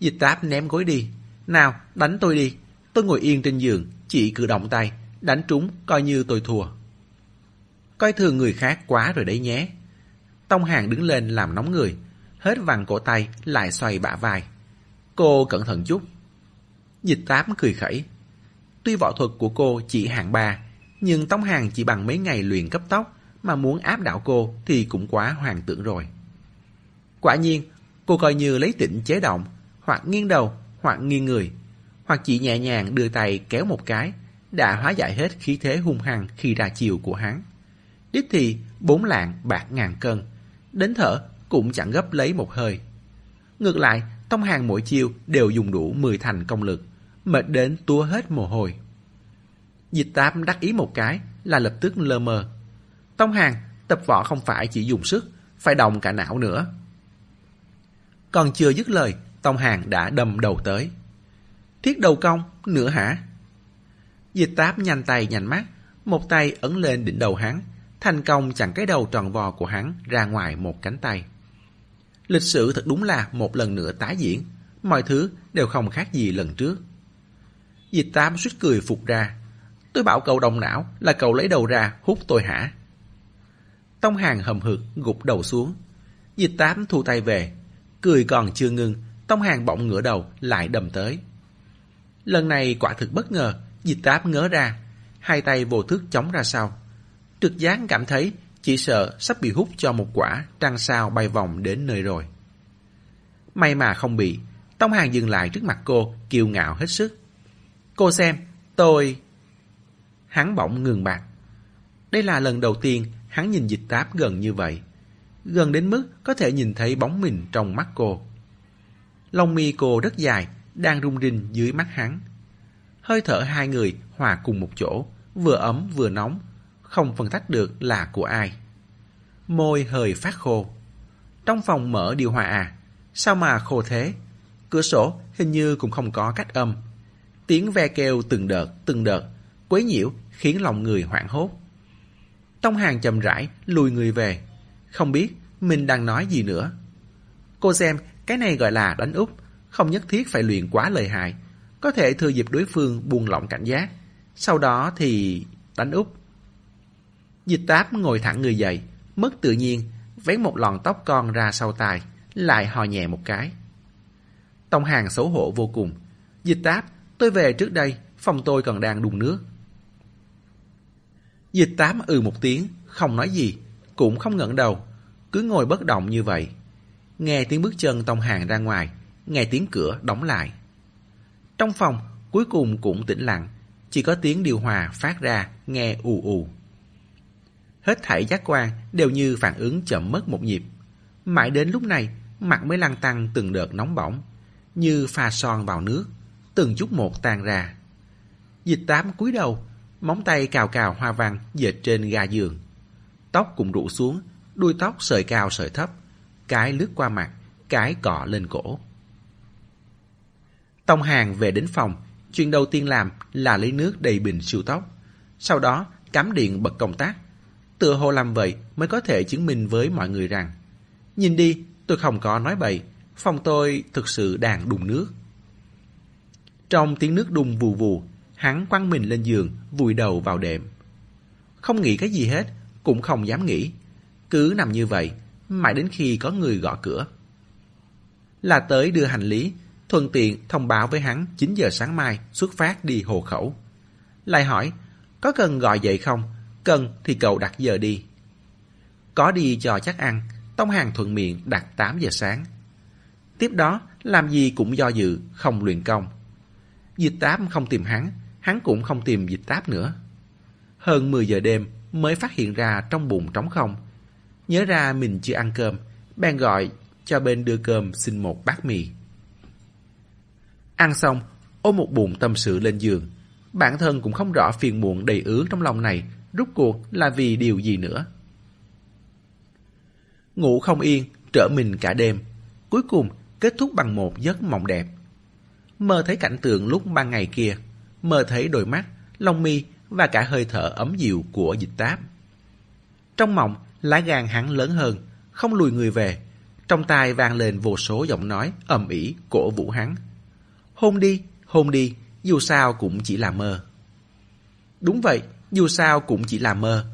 Dịch táp ném gối đi. Nào, đánh tôi đi. Tôi ngồi yên trên giường, chỉ cử động tay, đánh trúng coi như tôi thua. Coi thường người khác quá rồi đấy nhé. Tông Hàng đứng lên làm nóng người, hết vặn cổ tay lại xoay bả vai. Cô cẩn thận chút. Dịch tám cười khẩy. Tuy võ thuật của cô chỉ hạng ba, nhưng Tông Hàng chỉ bằng mấy ngày luyện cấp tốc mà muốn áp đảo cô thì cũng quá hoàng tưởng rồi. Quả nhiên, cô coi như lấy tỉnh chế động, hoặc nghiêng đầu, hoặc nghiêng người, hoặc chỉ nhẹ nhàng đưa tay kéo một cái, đã hóa giải hết khí thế hung hăng khi ra chiều của hắn. Đích thì bốn lạng bạc ngàn cân, đến thở cũng chẳng gấp lấy một hơi. Ngược lại, Tông Hàng mỗi chiều đều dùng đủ 10 thành công lực, mệt đến tua hết mồ hôi. Dịch táp đắc ý một cái là lập tức lơ mơ. Tông Hàng, tập võ không phải chỉ dùng sức, phải động cả não nữa. Còn chưa dứt lời, Tông Hàng đã đâm đầu tới. Thiết đầu công, nữa hả? Dịch táp nhanh tay nhanh mắt, một tay ấn lên đỉnh đầu hắn, thành công chặn cái đầu tròn vò của hắn ra ngoài một cánh tay. Lịch sử thật đúng là một lần nữa tái diễn, mọi thứ đều không khác gì lần trước. Dịch tám suýt cười phục ra. Tôi bảo cậu đồng não là cậu lấy đầu ra hút tôi hả? Tông hàng hầm hực gục đầu xuống. Dịch tám thu tay về. Cười còn chưa ngưng, Tông hàng bỗng ngửa đầu lại đầm tới. Lần này quả thực bất ngờ, dịch tám ngớ ra. Hai tay vô thức chống ra sau. Trực giác cảm thấy chỉ sợ sắp bị hút cho một quả trăng sao bay vòng đến nơi rồi. May mà không bị, Tông Hàng dừng lại trước mặt cô, kiêu ngạo hết sức. Cô xem, tôi... Hắn bỗng ngừng bạc. Đây là lần đầu tiên hắn nhìn dịch táp gần như vậy. Gần đến mức có thể nhìn thấy bóng mình trong mắt cô. Lông mi cô rất dài, đang rung rinh dưới mắt hắn. Hơi thở hai người hòa cùng một chỗ, vừa ấm vừa nóng, không phân tách được là của ai. Môi hơi phát khô. Trong phòng mở điều hòa à? Sao mà khô thế? Cửa sổ hình như cũng không có cách âm. Tiếng ve kêu từng đợt, từng đợt, quấy nhiễu khiến lòng người hoảng hốt. Tông hàng chậm rãi, lùi người về. Không biết mình đang nói gì nữa. Cô xem, cái này gọi là đánh úp, không nhất thiết phải luyện quá lời hại. Có thể thừa dịp đối phương buông lỏng cảnh giác. Sau đó thì đánh úp. Dịch táp ngồi thẳng người dậy, mất tự nhiên, vén một lọn tóc con ra sau tai, lại hò nhẹ một cái. Tông hàng xấu hổ vô cùng. Dịch táp, tôi về trước đây, phòng tôi còn đang đun nước. Dịch tám ừ một tiếng, không nói gì, cũng không ngẩng đầu, cứ ngồi bất động như vậy. Nghe tiếng bước chân tông hàng ra ngoài, nghe tiếng cửa đóng lại. Trong phòng, cuối cùng cũng tĩnh lặng, chỉ có tiếng điều hòa phát ra, nghe ù ù. Hết thảy giác quan đều như phản ứng chậm mất một nhịp. Mãi đến lúc này, mặt mới lăn tăng từng đợt nóng bỏng, như pha son vào nước, từng chút một tan ra. Dịch tám cúi đầu, móng tay cào cào hoa văn dệt trên ga giường. Tóc cũng rụ xuống, đuôi tóc sợi cao sợi thấp, cái lướt qua mặt, cái cọ lên cổ. Tông hàng về đến phòng, chuyện đầu tiên làm là lấy nước đầy bình siêu tóc. Sau đó cắm điện bật công tắc, Tựa hồ làm vậy mới có thể chứng minh với mọi người rằng Nhìn đi, tôi không có nói bậy, phòng tôi thực sự đang đùng nước. Trong tiếng nước đùng vù vù, hắn quăng mình lên giường, vùi đầu vào đệm. Không nghĩ cái gì hết, cũng không dám nghĩ. Cứ nằm như vậy, mãi đến khi có người gõ cửa. Là tới đưa hành lý, thuận tiện thông báo với hắn 9 giờ sáng mai xuất phát đi hồ khẩu. Lại hỏi, có cần gọi dậy không? Cần thì cậu đặt giờ đi. Có đi cho chắc ăn, Tông Hàng thuận miệng đặt 8 giờ sáng. Tiếp đó, làm gì cũng do dự, không luyện công. Dịch táp không tìm hắn, hắn cũng không tìm dịch táp nữa. Hơn 10 giờ đêm mới phát hiện ra trong bụng trống không. Nhớ ra mình chưa ăn cơm, bèn gọi cho bên đưa cơm xin một bát mì. Ăn xong, ôm một bụng tâm sự lên giường. Bản thân cũng không rõ phiền muộn đầy ứ trong lòng này rút cuộc là vì điều gì nữa. Ngủ không yên, trở mình cả đêm. Cuối cùng kết thúc bằng một giấc mộng đẹp. Mơ thấy cảnh tượng lúc ban ngày kia, mơ thấy đôi mắt, lông mi và cả hơi thở ấm dịu của dịch táp. Trong mộng, lá gan hắn lớn hơn, không lùi người về. Trong tai vang lên vô số giọng nói ầm ĩ cổ vũ hắn. Hôn đi, hôn đi, dù sao cũng chỉ là mơ. Đúng vậy, dù sao cũng chỉ là mơ.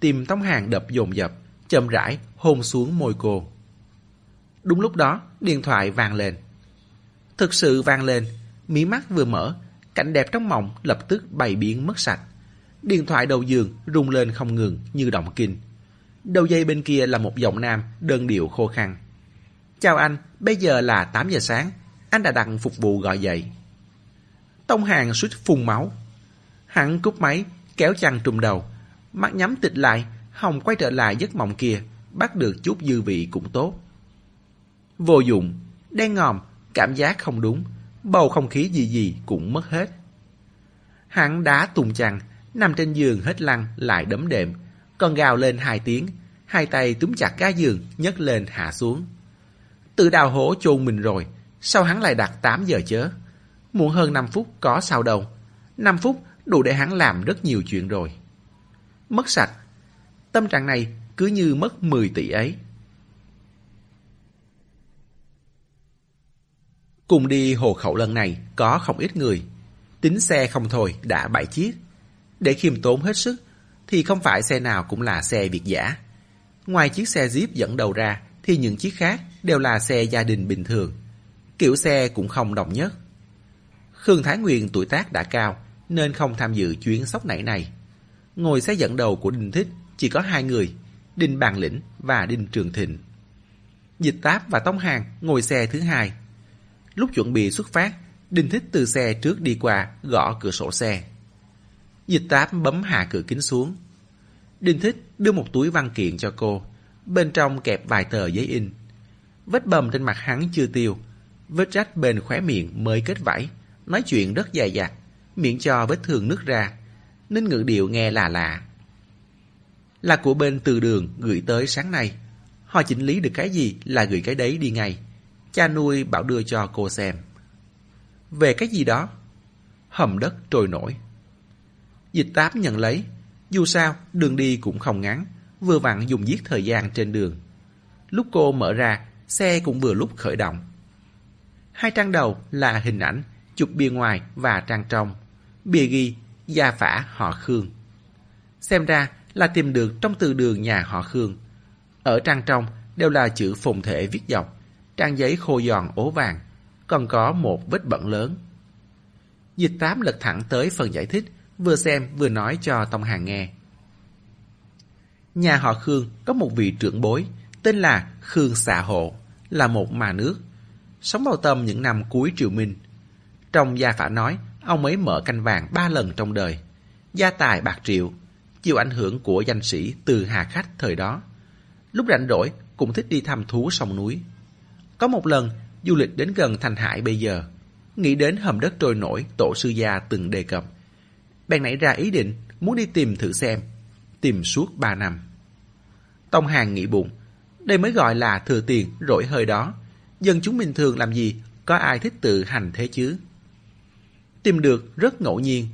Tim Tống Hàng đập dồn dập, chậm rãi hôn xuống môi cô. Đúng lúc đó, điện thoại vang lên. Thực sự vang lên, mí mắt vừa mở, cảnh đẹp trong mộng lập tức bày biến mất sạch. Điện thoại đầu giường rung lên không ngừng như động kinh. Đầu dây bên kia là một giọng nam đơn điệu khô khăn. Chào anh, bây giờ là 8 giờ sáng, anh đã đặt phục vụ gọi dậy. Tông hàng suýt phun máu. Hắn cúp máy, kéo chăn trùm đầu, mắt nhắm tịch lại, hồng quay trở lại giấc mộng kia, bắt được chút dư vị cũng tốt. Vô dụng, đen ngòm, cảm giác không đúng, bầu không khí gì gì cũng mất hết. Hắn đá tung chăn, nằm trên giường hết lăn lại đấm đệm, còn gào lên hai tiếng, hai tay túm chặt ga giường nhấc lên hạ xuống. Tự đào hổ chôn mình rồi, sao hắn lại đặt 8 giờ chớ? Muộn hơn 5 phút có sao đâu. 5 phút đủ để hắn làm rất nhiều chuyện rồi. Mất sạch. Tâm trạng này cứ như mất 10 tỷ ấy. Cùng đi hồ khẩu lần này có không ít người. Tính xe không thôi đã 7 chiếc. Để khiêm tốn hết sức thì không phải xe nào cũng là xe Việt giả. Ngoài chiếc xe Jeep dẫn đầu ra thì những chiếc khác đều là xe gia đình bình thường. Kiểu xe cũng không đồng nhất. Khương Thái Nguyên tuổi tác đã cao nên không tham dự chuyến sóc nảy này. Ngồi xe dẫn đầu của Đinh Thích chỉ có hai người, Đinh Bàn Lĩnh và Đinh Trường Thịnh. Dịch Táp và Tống Hàng ngồi xe thứ hai. Lúc chuẩn bị xuất phát, Đinh Thích từ xe trước đi qua, gõ cửa sổ xe. Dịch Táp bấm hạ cửa kính xuống. Đinh Thích đưa một túi văn kiện cho cô, bên trong kẹp vài tờ giấy in. Vết bầm trên mặt hắn chưa tiêu, vết rách bên khóe miệng mới kết vảy, nói chuyện rất dài dặt miệng cho vết thương nứt ra, nên ngữ điệu nghe là lạ. Là của bên từ đường gửi tới sáng nay. Họ chỉnh lý được cái gì là gửi cái đấy đi ngay. Cha nuôi bảo đưa cho cô xem. Về cái gì đó? Hầm đất trôi nổi. Dịch táp nhận lấy. Dù sao, đường đi cũng không ngắn, vừa vặn dùng giết thời gian trên đường. Lúc cô mở ra, xe cũng vừa lúc khởi động. Hai trang đầu là hình ảnh, chụp bìa ngoài và trang trong bìa ghi gia phả họ Khương. Xem ra là tìm được trong từ đường nhà họ Khương. Ở trang trong đều là chữ phồn thể viết dọc, trang giấy khô giòn ố vàng, còn có một vết bẩn lớn. Dịch tám lật thẳng tới phần giải thích, vừa xem vừa nói cho Tông Hàng nghe. Nhà họ Khương có một vị trưởng bối, tên là Khương Xạ Hộ, là một mà nước. Sống vào tâm những năm cuối triều Minh. Trong gia phả nói, Ông ấy mở canh vàng ba lần trong đời. Gia tài bạc triệu, chịu ảnh hưởng của danh sĩ từ hà khách thời đó. Lúc rảnh rỗi cũng thích đi thăm thú sông núi. Có một lần, du lịch đến gần Thành Hải bây giờ, nghĩ đến hầm đất trôi nổi tổ sư gia từng đề cập. Bèn nảy ra ý định muốn đi tìm thử xem, tìm suốt ba năm. Tông Hàng nghĩ bụng, đây mới gọi là thừa tiền rỗi hơi đó. Dân chúng bình thường làm gì, có ai thích tự hành thế chứ? tìm được rất ngẫu nhiên.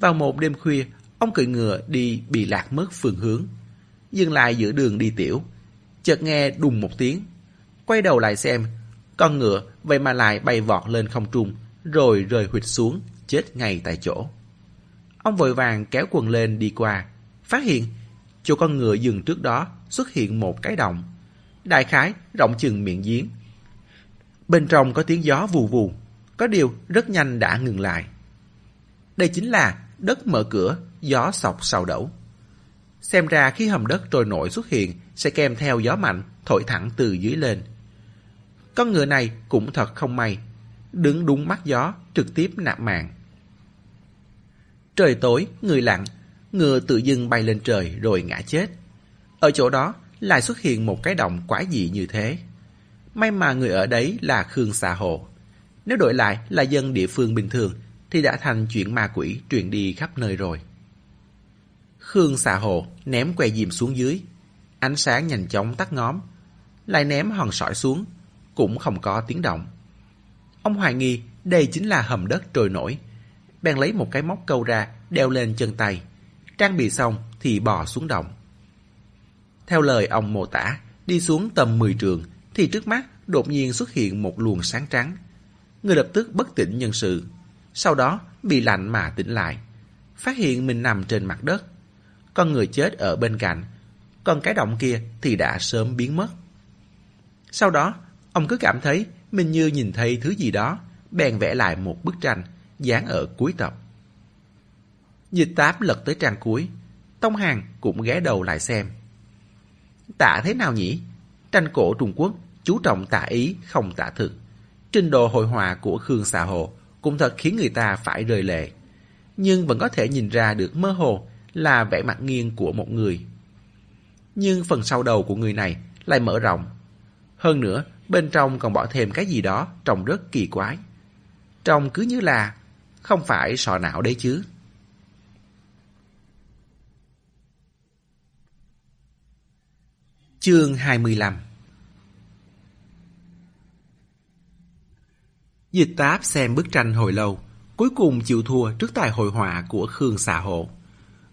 Vào một đêm khuya, ông cưỡi ngựa đi bị lạc mất phương hướng. Dừng lại giữa đường đi tiểu. Chợt nghe đùng một tiếng. Quay đầu lại xem, con ngựa vậy mà lại bay vọt lên không trung, rồi rơi hụt xuống, chết ngay tại chỗ. Ông vội vàng kéo quần lên đi qua, phát hiện chỗ con ngựa dừng trước đó xuất hiện một cái động. Đại khái rộng chừng miệng giếng. Bên trong có tiếng gió vù vù, có điều rất nhanh đã ngừng lại. Đây chính là đất mở cửa, gió sọc sau đẩu. Xem ra khi hầm đất trôi nổi xuất hiện sẽ kèm theo gió mạnh thổi thẳng từ dưới lên. Con ngựa này cũng thật không may, đứng đúng mắt gió trực tiếp nạp mạng. Trời tối, người lặng, ngựa tự dưng bay lên trời rồi ngã chết. Ở chỗ đó lại xuất hiện một cái động quái dị như thế. May mà người ở đấy là Khương Xà Hồ. Nếu đổi lại là dân địa phương bình thường thì đã thành chuyện ma quỷ truyền đi khắp nơi rồi. Khương Xà Hồ ném que diêm xuống dưới. Ánh sáng nhanh chóng tắt ngóm. Lại ném hòn sỏi xuống. Cũng không có tiếng động. Ông hoài nghi đây chính là hầm đất trôi nổi. Bèn lấy một cái móc câu ra đeo lên chân tay. Trang bị xong thì bò xuống động. Theo lời ông mô tả, đi xuống tầm 10 trường thì trước mắt đột nhiên xuất hiện một luồng sáng trắng. Người lập tức bất tỉnh nhân sự. Sau đó bị lạnh mà tỉnh lại. Phát hiện mình nằm trên mặt đất. Con người chết ở bên cạnh. Còn cái động kia thì đã sớm biến mất. Sau đó, ông cứ cảm thấy mình như nhìn thấy thứ gì đó, bèn vẽ lại một bức tranh, dán ở cuối tập. Dịch táp lật tới trang cuối, Tông Hàng cũng ghé đầu lại xem. tả thế nào nhỉ? Tranh cổ Trung Quốc chú trọng tả ý không tả thực. Trình độ hội họa của Khương Xà Hồ cũng thật khiến người ta phải rơi lệ. Nhưng vẫn có thể nhìn ra được mơ hồ là vẻ mặt nghiêng của một người. Nhưng phần sau đầu của người này lại mở rộng. Hơn nữa, bên trong còn bỏ thêm cái gì đó trông rất kỳ quái. Trông cứ như là không phải sọ não đấy chứ. Chương 25 Dịch táp xem bức tranh hồi lâu, cuối cùng chịu thua trước tài hội họa của Khương Xà Hộ.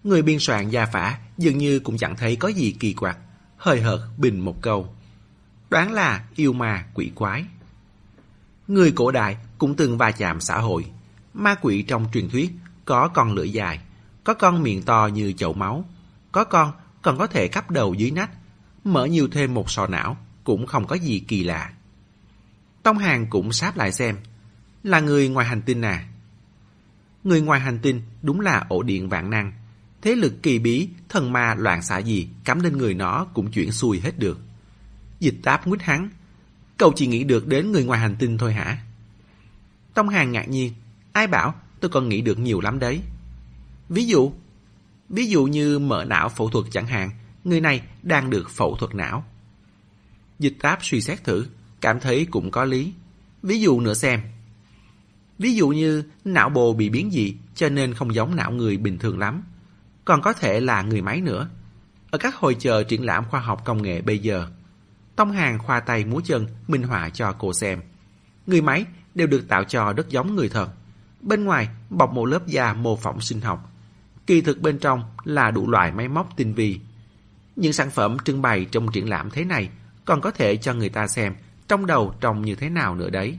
Người biên soạn gia phả dường như cũng chẳng thấy có gì kỳ quặc, hơi hợt bình một câu. Đoán là yêu ma quỷ quái. Người cổ đại cũng từng va chạm xã hội. Ma quỷ trong truyền thuyết có con lưỡi dài, có con miệng to như chậu máu, có con còn có thể cắp đầu dưới nách, mở nhiều thêm một sò não, cũng không có gì kỳ lạ. Tông Hàng cũng sáp lại xem, là người ngoài hành tinh à? Người ngoài hành tinh đúng là ổ điện vạn năng. Thế lực kỳ bí, thần ma loạn xạ gì cắm lên người nó cũng chuyển xuôi hết được. Dịch táp nguyết hắn. Cậu chỉ nghĩ được đến người ngoài hành tinh thôi hả? Tông Hàng ngạc nhiên. Ai bảo tôi còn nghĩ được nhiều lắm đấy. Ví dụ, ví dụ như mở não phẫu thuật chẳng hạn, người này đang được phẫu thuật não. Dịch táp suy xét thử, cảm thấy cũng có lý. Ví dụ nữa xem. Ví dụ như não bộ bị biến dị cho nên không giống não người bình thường lắm. Còn có thể là người máy nữa. Ở các hội chợ triển lãm khoa học công nghệ bây giờ, Tông Hàng khoa tay múa chân minh họa cho cô xem. Người máy đều được tạo cho rất giống người thật. Bên ngoài bọc một lớp da mô phỏng sinh học. Kỳ thực bên trong là đủ loại máy móc tinh vi. Những sản phẩm trưng bày trong triển lãm thế này còn có thể cho người ta xem trong đầu trông như thế nào nữa đấy.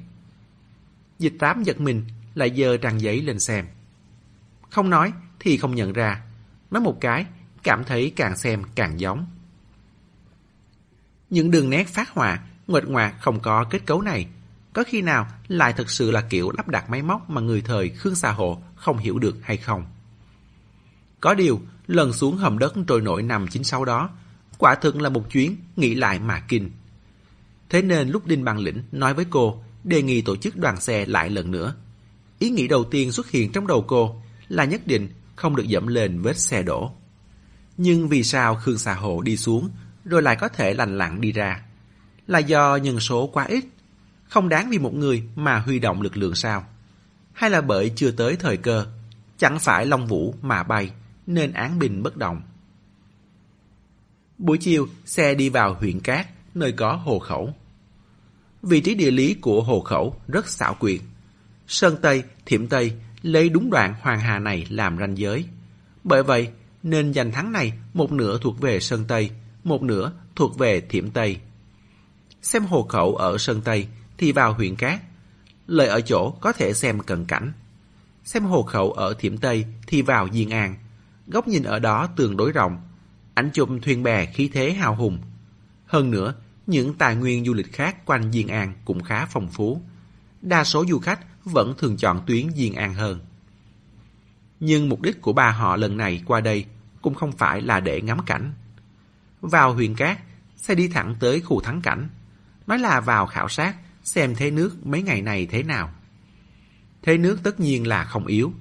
Dịch tám giật mình lại dơ trang giấy lên xem. Không nói thì không nhận ra. Nói một cái, cảm thấy càng xem càng giống. Những đường nét phát họa, nguệt ngoạc không có kết cấu này. Có khi nào lại thực sự là kiểu lắp đặt máy móc mà người thời Khương Xà Hộ không hiểu được hay không? Có điều, lần xuống hầm đất trôi nổi năm 96 đó, quả thực là một chuyến nghĩ lại mà kinh. Thế nên lúc Đinh Bằng Lĩnh nói với cô đề nghị tổ chức đoàn xe lại lần nữa. Ý nghĩ đầu tiên xuất hiện trong đầu cô là nhất định không được dẫm lên vết xe đổ. Nhưng vì sao Khương Xà Hộ đi xuống rồi lại có thể lành lặn đi ra? Là do nhân số quá ít, không đáng vì một người mà huy động lực lượng sao? Hay là bởi chưa tới thời cơ, chẳng phải Long Vũ mà bay, nên án bình bất động? Buổi chiều, xe đi vào huyện Cát, nơi có hồ khẩu. Vị trí địa lý của hồ khẩu rất xảo quyệt. Sơn Tây, Thiểm Tây lấy đúng đoạn Hoàng Hà này làm ranh giới. Bởi vậy, nên giành thắng này một nửa thuộc về Sơn Tây, một nửa thuộc về Thiểm Tây. Xem hồ khẩu ở Sơn Tây thì vào huyện Cát. Lời ở chỗ có thể xem cận cảnh. Xem hồ khẩu ở Thiểm Tây thì vào Diên An. Góc nhìn ở đó tương đối rộng. Ảnh chụp thuyền bè khí thế hào hùng. Hơn nữa, những tài nguyên du lịch khác quanh Diên An cũng khá phong phú. Đa số du khách vẫn thường chọn tuyến Diên An hơn. Nhưng mục đích của bà họ lần này qua đây cũng không phải là để ngắm cảnh. Vào huyền cát, sẽ đi thẳng tới khu thắng cảnh. Nói là vào khảo sát, xem thế nước mấy ngày này thế nào. Thế nước tất nhiên là không yếu.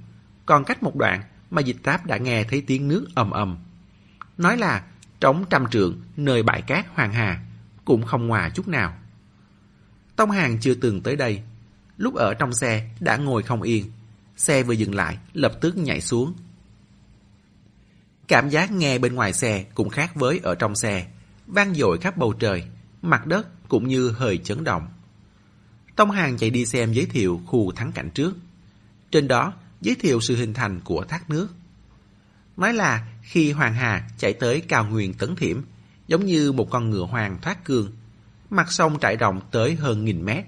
Còn cách một đoạn mà dịch táp đã nghe thấy tiếng nước ầm ầm. Nói là trống trăm trượng nơi bãi cát hoàng hà, cũng không ngoài chút nào. Tông Hàng chưa từng tới đây. Lúc ở trong xe đã ngồi không yên. Xe vừa dừng lại, lập tức nhảy xuống. Cảm giác nghe bên ngoài xe cũng khác với ở trong xe. Vang dội khắp bầu trời, mặt đất cũng như hơi chấn động. Tông Hàng chạy đi xem giới thiệu khu thắng cảnh trước. Trên đó giới thiệu sự hình thành của thác nước. Nói là khi Hoàng Hà chạy tới cao nguyên tấn thiểm, giống như một con ngựa hoàng thoát cương. Mặt sông trải rộng tới hơn nghìn mét.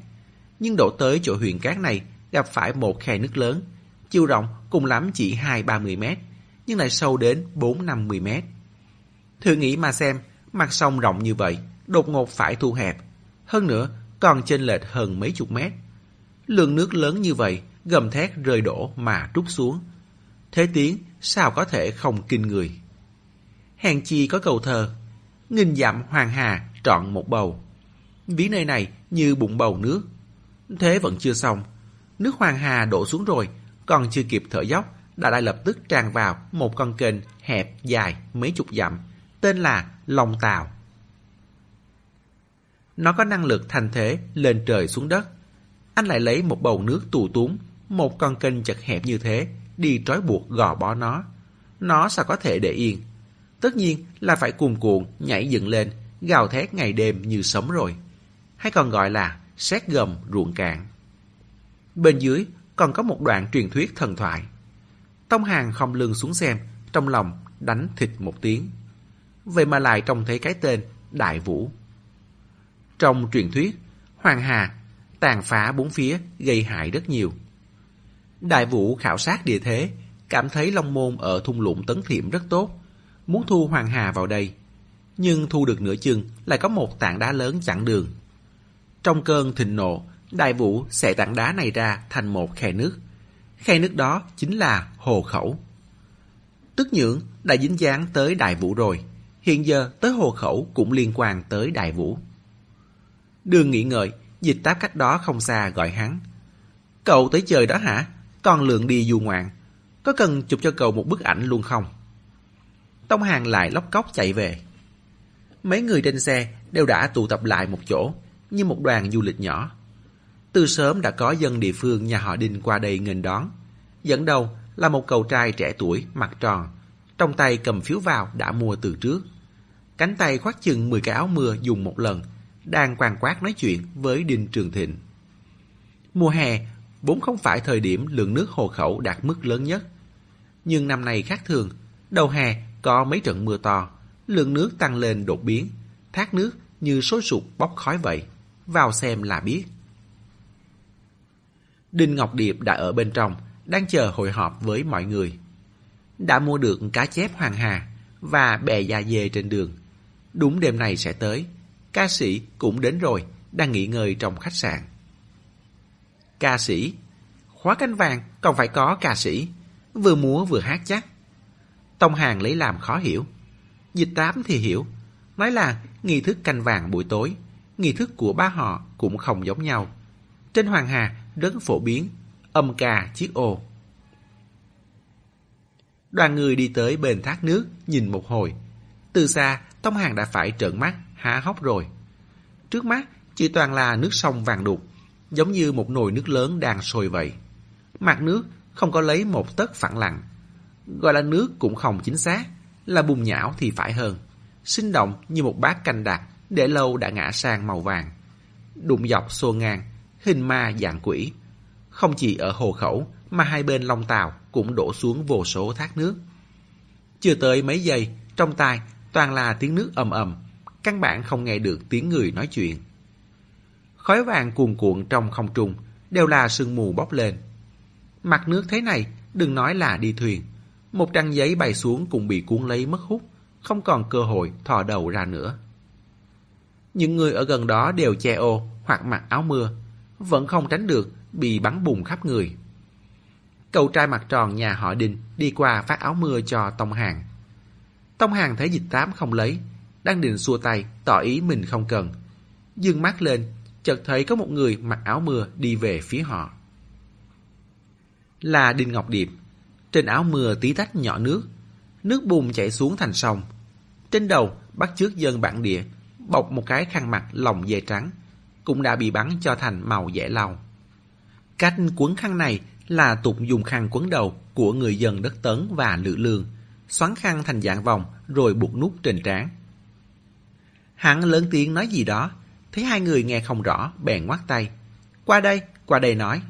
Nhưng đổ tới chỗ huyện cát này gặp phải một khe nước lớn, chiều rộng cùng lắm chỉ hai ba mươi mét, nhưng lại sâu đến bốn năm mươi mét. Thử nghĩ mà xem, mặt sông rộng như vậy, đột ngột phải thu hẹp. Hơn nữa, còn chênh lệch hơn mấy chục mét. Lượng nước lớn như vậy, gầm thét rơi đổ mà trút xuống. Thế tiếng sao có thể không kinh người. Hèn chi có cầu thơ, nghìn dặm hoàng hà trọn một bầu. Ví nơi này như bụng bầu nước. Thế vẫn chưa xong, nước hoàng hà đổ xuống rồi, còn chưa kịp thở dốc, đã lại lập tức tràn vào một con kênh hẹp dài mấy chục dặm, tên là Long Tàu. Nó có năng lực thành thế lên trời xuống đất. Anh lại lấy một bầu nước tù túng một con kênh chật hẹp như thế, đi trói buộc gò bó nó. Nó sao có thể để yên? Tất nhiên là phải cuồn cuộn nhảy dựng lên, gào thét ngày đêm như sống rồi. Hay còn gọi là xét gầm ruộng cạn. Bên dưới còn có một đoạn truyền thuyết thần thoại. Tông Hàng không lưng xuống xem, trong lòng đánh thịt một tiếng. Vậy mà lại trông thấy cái tên Đại Vũ. Trong truyền thuyết, Hoàng Hà tàn phá bốn phía gây hại rất nhiều. Đại Vũ khảo sát địa thế, cảm thấy Long Môn ở thung lũng Tấn Thiểm rất tốt, muốn thu Hoàng Hà vào đây. Nhưng thu được nửa chừng lại có một tảng đá lớn chặn đường. Trong cơn thịnh nộ, Đại Vũ sẽ tảng đá này ra thành một khe nước. Khe nước đó chính là hồ khẩu. Tức nhưỡng đã dính dáng tới Đại Vũ rồi. Hiện giờ tới hồ khẩu cũng liên quan tới Đại Vũ. Đường nghĩ ngợi, dịch táp cách đó không xa gọi hắn. Cậu tới chơi đó hả? còn lượng đi du ngoạn. Có cần chụp cho cậu một bức ảnh luôn không? Tông Hàng lại lóc cóc chạy về. Mấy người trên xe đều đã tụ tập lại một chỗ, như một đoàn du lịch nhỏ. Từ sớm đã có dân địa phương nhà họ Đinh qua đây nghênh đón. Dẫn đầu là một cậu trai trẻ tuổi, mặt tròn, trong tay cầm phiếu vào đã mua từ trước. Cánh tay khoác chừng 10 cái áo mưa dùng một lần, đang quan quát nói chuyện với Đinh Trường Thịnh. Mùa hè vốn không phải thời điểm lượng nước hồ khẩu đạt mức lớn nhất. Nhưng năm nay khác thường, đầu hè có mấy trận mưa to, lượng nước tăng lên đột biến, thác nước như sôi sụp bốc khói vậy, vào xem là biết. Đinh Ngọc Điệp đã ở bên trong, đang chờ hội họp với mọi người. Đã mua được cá chép hoàng hà và bè da dê trên đường. Đúng đêm này sẽ tới, Ca sĩ cũng đến rồi, đang nghỉ ngơi trong khách sạn. Ca sĩ? Khóa cánh vàng còn phải có ca sĩ, vừa múa vừa hát chắc. Tông Hàng lấy làm khó hiểu. Dịch tám thì hiểu, nói là nghi thức canh vàng buổi tối, nghi thức của ba họ cũng không giống nhau. Trên Hoàng Hà rất phổ biến, âm ca chiếc ô. Đoàn người đi tới bên thác nước, nhìn một hồi. Từ xa, Tông Hàng đã phải trợn mắt há hốc rồi. Trước mắt chỉ toàn là nước sông vàng đục, giống như một nồi nước lớn đang sôi vậy. Mặt nước không có lấy một tấc phẳng lặng. Gọi là nước cũng không chính xác, là bùn nhão thì phải hơn. Sinh động như một bát canh đặc, để lâu đã ngã sang màu vàng. Đụng dọc xô ngang, hình ma dạng quỷ. Không chỉ ở hồ khẩu, mà hai bên long tàu cũng đổ xuống vô số thác nước. Chưa tới mấy giây, trong tai toàn là tiếng nước ầm ầm, căn bản không nghe được tiếng người nói chuyện. Khói vàng cuồn cuộn trong không trung, đều là sương mù bốc lên. Mặt nước thế này, đừng nói là đi thuyền. Một trang giấy bay xuống cũng bị cuốn lấy mất hút, không còn cơ hội thò đầu ra nữa. Những người ở gần đó đều che ô hoặc mặc áo mưa, vẫn không tránh được bị bắn bùng khắp người. Cậu trai mặt tròn nhà họ Đinh đi qua phát áo mưa cho Tông Hàng. Tông Hàng thấy dịch tám không lấy, đang định xua tay tỏ ý mình không cần. Dương mắt lên, chợt thấy có một người mặc áo mưa đi về phía họ. Là Đinh Ngọc Điệp. Trên áo mưa tí tách nhỏ nước, nước bùn chảy xuống thành sông. Trên đầu bắt chước dân bản địa, bọc một cái khăn mặt lòng dây trắng, cũng đã bị bắn cho thành màu dẻ lau. Cách quấn khăn này là tục dùng khăn quấn đầu của người dân đất Tấn và lữ Lương, xoắn khăn thành dạng vòng rồi buộc nút trên trán. Hắn lớn tiếng nói gì đó, thấy hai người nghe không rõ, bèn ngoắt tay. Qua đây, qua đây nói.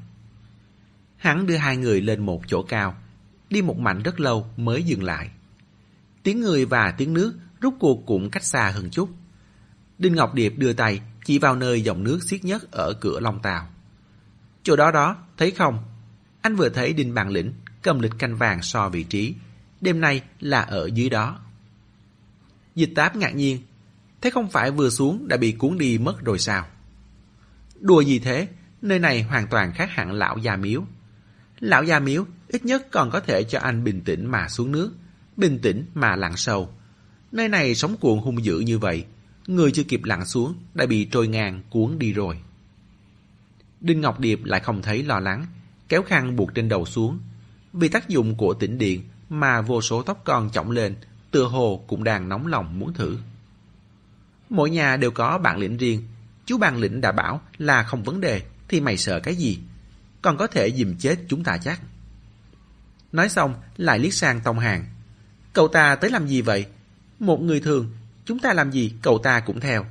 Hắn đưa hai người lên một chỗ cao, đi một mảnh rất lâu mới dừng lại. Tiếng người và tiếng nước rút cuộc cũng cách xa hơn chút. Đinh Ngọc Điệp đưa tay chỉ vào nơi dòng nước xiết nhất ở cửa Long Tàu. Chỗ đó đó, thấy không? Anh vừa thấy Đinh Bàn Lĩnh cầm lịch canh vàng so vị trí. Đêm nay là ở dưới đó. Dịch táp ngạc nhiên. Thế không phải vừa xuống đã bị cuốn đi mất rồi sao? Đùa gì thế? Nơi này hoàn toàn khác hẳn lão già miếu. Lão già miếu ít nhất còn có thể cho anh bình tĩnh mà xuống nước. Bình tĩnh mà lặn sâu. Nơi này sống cuộn hung dữ như vậy. Người chưa kịp lặn xuống đã bị trôi ngang cuốn đi rồi. Đinh Ngọc Điệp lại không thấy lo lắng, kéo khăn buộc trên đầu xuống. Vì tác dụng của tĩnh điện mà vô số tóc con chỏng lên, tựa hồ cũng đang nóng lòng muốn thử. Mỗi nhà đều có bản lĩnh riêng. Chú bản lĩnh đã bảo là không vấn đề, thì mày sợ cái gì? Còn có thể dìm chết chúng ta chắc. Nói xong, lại liếc sang Tông Hàng. Cậu ta tới làm gì vậy? Một người thường, chúng ta làm gì cậu ta cũng theo.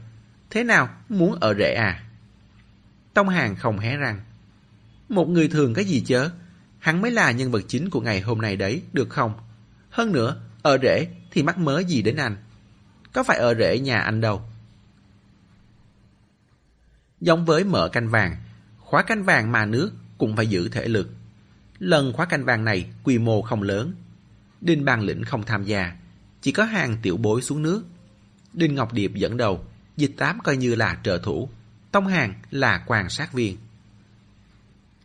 Thế nào, muốn ở rễ à? Tông Hàng không hé răng. Một người thường cái gì chớ? Hắn mới là nhân vật chính của ngày hôm nay đấy, được không? Hơn nữa, ở rễ thì mắc mớ gì đến anh? Có phải ở rễ nhà anh đâu? Giống với mở canh vàng, khóa canh vàng mà nước cũng phải giữ thể lực. Lần khóa canh vàng này quy mô không lớn. Đinh Bàn Lĩnh không tham gia, chỉ có hàng tiểu bối xuống nước. Đinh Ngọc Điệp dẫn đầu, dịch tám coi như là trợ thủ. Tông Hàng là quan sát viên.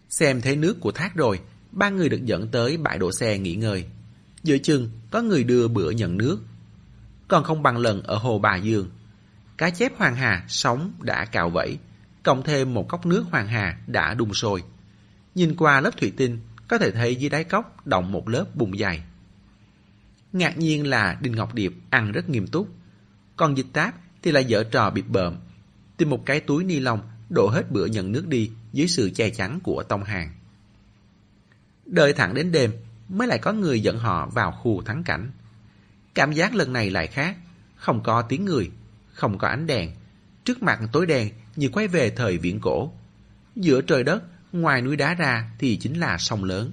Xem thấy nước của thác rồi, ba người được dẫn tới bãi đổ xe nghỉ ngơi. Giữa chừng có người đưa bữa nhận nước. Còn không bằng lần ở hồ Bà Dương. Cá chép Hoàng Hà sống đã cạo vẫy, cộng thêm một cốc nước Hoàng Hà đã đun sôi. Nhìn qua lớp thủy tinh, có thể thấy dưới đáy cốc động một lớp bùn dày. Ngạc nhiên là Đinh Ngọc Điệp ăn rất nghiêm túc. Còn dịch táp thì lại dở trò bịp bợm. Tìm một cái túi ni lông đổ hết bữa nhận nước đi dưới sự che chắn của Tông Hàng. Đợi thẳng đến đêm mới lại có người dẫn họ vào khu thắng cảnh. Cảm giác lần này lại khác, không có tiếng người, không có ánh đèn. Trước mặt tối đen như quay về thời viễn cổ. Giữa trời đất, ngoài núi đá ra thì chính là sông lớn.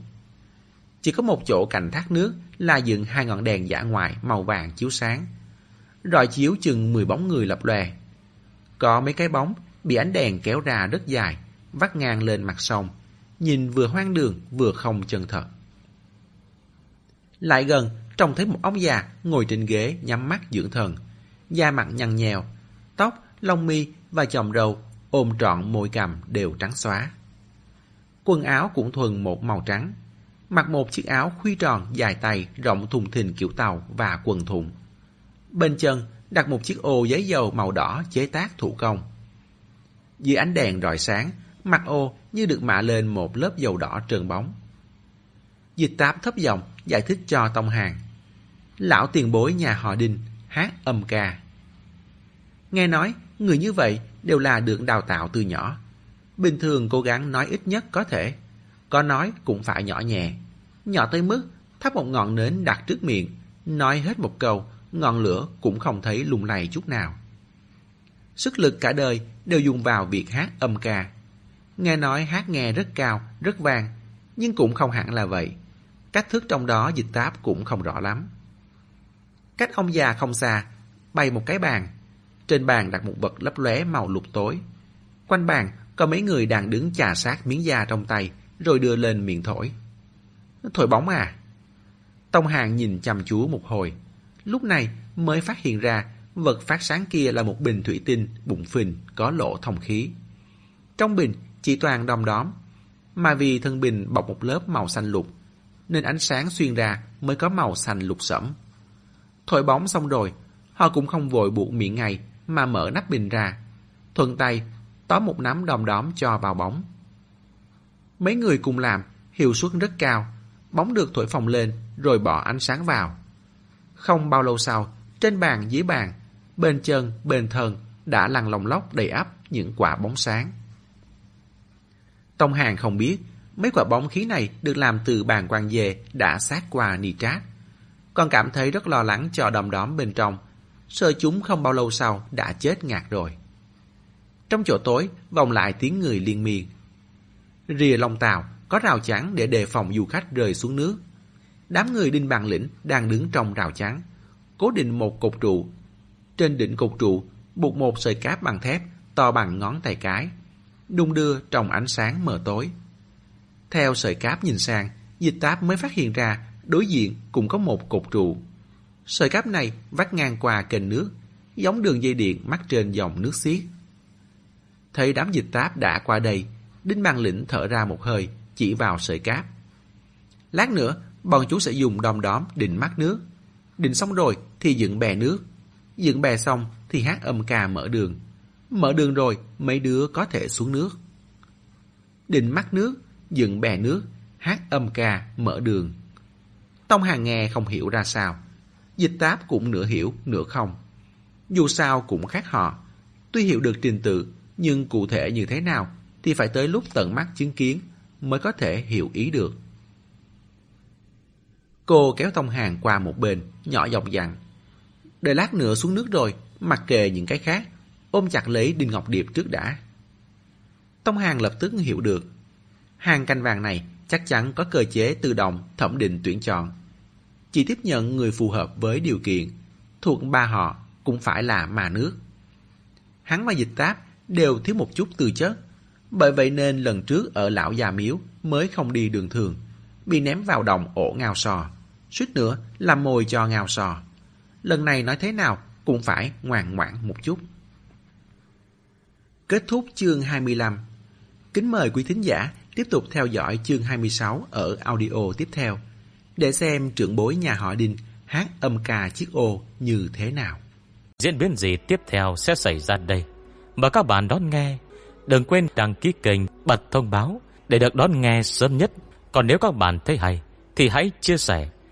Chỉ có một chỗ cạnh thác nước là dựng hai ngọn đèn giả ngoại màu vàng chiếu sáng. Rọi chiếu chừng 10 bóng người lập lòe. Có mấy cái bóng bị ánh đèn kéo ra rất dài, vắt ngang lên mặt sông, nhìn vừa hoang đường vừa không chân thật. Lại gần, trông thấy một ông già ngồi trên ghế nhắm mắt dưỡng thần, da mặt nhăn nhèo, tóc, lông mi và chòm râu ôm trọn môi cằm đều trắng xóa. Quần áo cũng thuần một màu trắng, mặc một chiếc áo khuy tròn dài tay rộng thùng thình kiểu tàu và quần thụng. Bên chân đặt một chiếc ô giấy dầu màu đỏ chế tác thủ công. Dưới ánh đèn rọi sáng, mặt ô như được mạ lên một lớp dầu đỏ trơn bóng. Dịch táp thấp giọng giải thích cho Tông Hàng. Lão tiền bối nhà họ Đinh hát âm ca. Nghe nói, người như vậy đều là được đào tạo từ nhỏ. Bình thường cố gắng nói ít nhất có thể. Có nói cũng phải nhỏ nhẹ. Nhỏ tới mức thắp một ngọn nến đặt trước miệng, nói hết một câu, ngọn lửa cũng không thấy lung lay chút nào. Sức lực cả đời đều dùng vào việc hát âm ca. Nghe nói hát nghe rất cao, rất vang, nhưng cũng không hẳn là vậy. Cách thức trong đó dịch táp cũng không rõ lắm. Cách ông già không xa, bày một cái bàn. Trên bàn đặt một vật lấp lóe màu lục tối. Quanh bàn có mấy người đang đứng chà sát miếng da trong tay, rồi đưa lên miệng thổi. Thổi bóng à? Tông Hàng nhìn chăm chú một hồi. Lúc này mới phát hiện ra vật phát sáng kia là một bình thủy tinh bụng phình có lỗ thông khí. Trong bình chỉ toàn đom đóm, mà vì thân bình bọc một lớp màu xanh lục, nên ánh sáng xuyên ra mới có màu xanh lục sẫm. Thổi bóng xong rồi, họ cũng không vội buộc miệng ngay mà mở nắp bình ra. Thuận tay, tó một nắm đom đóm cho vào bóng. Mấy người cùng làm, hiệu suất rất cao, bóng được thổi phồng lên rồi bỏ ánh sáng vào. Không bao lâu sau, trên bàn dưới bàn, bên chân, bên thân đã lăn lòng lóc đầy ắp những quả bóng sáng. Tông Hàng không biết mấy quả bóng khí này được làm từ bàn quan về đã sát qua nitrat. Còn cảm thấy rất lo lắng cho đom đóm bên trong, sợ chúng không bao lâu sau đã chết ngạt rồi. Trong chỗ tối, vòng lại tiếng người liên miên. Rìa Long Tàu có rào chắn để đề phòng du khách rơi xuống nước. Đám người đinh bàn lĩnh đang đứng trong rào chắn, cố định một cột trụ. Trên đỉnh cột trụ buộc một sợi cáp bằng thép to bằng ngón tay cái, đung đưa trong ánh sáng mờ tối. Theo sợi cáp nhìn sang, dịch táp mới phát hiện ra đối diện cũng có một cột trụ. Sợi cáp này vắt ngang qua kênh nước, giống đường dây điện mắc trên dòng nước xiết. Thấy đám dịch táp đã qua đây, Đinh Bằng Lĩnh thở ra một hơi, chỉ vào sợi cáp. Lát nữa, bọn chú sẽ dùng đom đóm định mắt nước. Định xong rồi thì dựng bè nước. Dựng bè xong thì hát âm ca mở đường. Mở đường rồi, mấy đứa có thể xuống nước. Định mắt nước, dựng bè nước, hát âm ca, mở đường. Tông Hàng nghe không hiểu ra sao. Dịch táp cũng nửa hiểu, nửa không. Dù sao cũng khác họ. Tuy hiểu được trình tự, nhưng cụ thể như thế nào thì phải tới lúc tận mắt chứng kiến mới có thể hiểu ý được. Cô kéo Tông Hàng qua một bên, nhỏ giọng dặn. Đợi lát nữa xuống nước rồi, mặc kệ những cái khác, ôm chặt lấy Đinh Ngọc Điệp trước đã. Tông Hàng lập tức hiểu được. Hàng canh vàng này chắc chắn có cơ chế tự động thẩm định tuyển chọn. Chỉ tiếp nhận người phù hợp với điều kiện, thuộc ba họ cũng phải là mà nước. Hắn và dịch táp đều thiếu một chút tư chất, bởi vậy nên lần trước ở lão già miếu mới không đi đường thường, bị ném vào đồng ổ ngao sò, suýt nữa làm mồi cho ngào sò. Lần này nói thế nào cũng phải ngoan ngoãn một chút. Kết thúc chương 25 Kính mời quý thính giả tiếp tục theo dõi chương 26 ở audio tiếp theo để xem trưởng bối nhà họ Đinh hát âm ca chiếc ô như thế nào. Diễn biến gì tiếp theo sẽ xảy ra đây? Mời các bạn đón nghe. Đừng quên đăng ký kênh, bật thông báo để được đón nghe sớm nhất. Còn nếu các bạn thấy hay thì hãy chia sẻ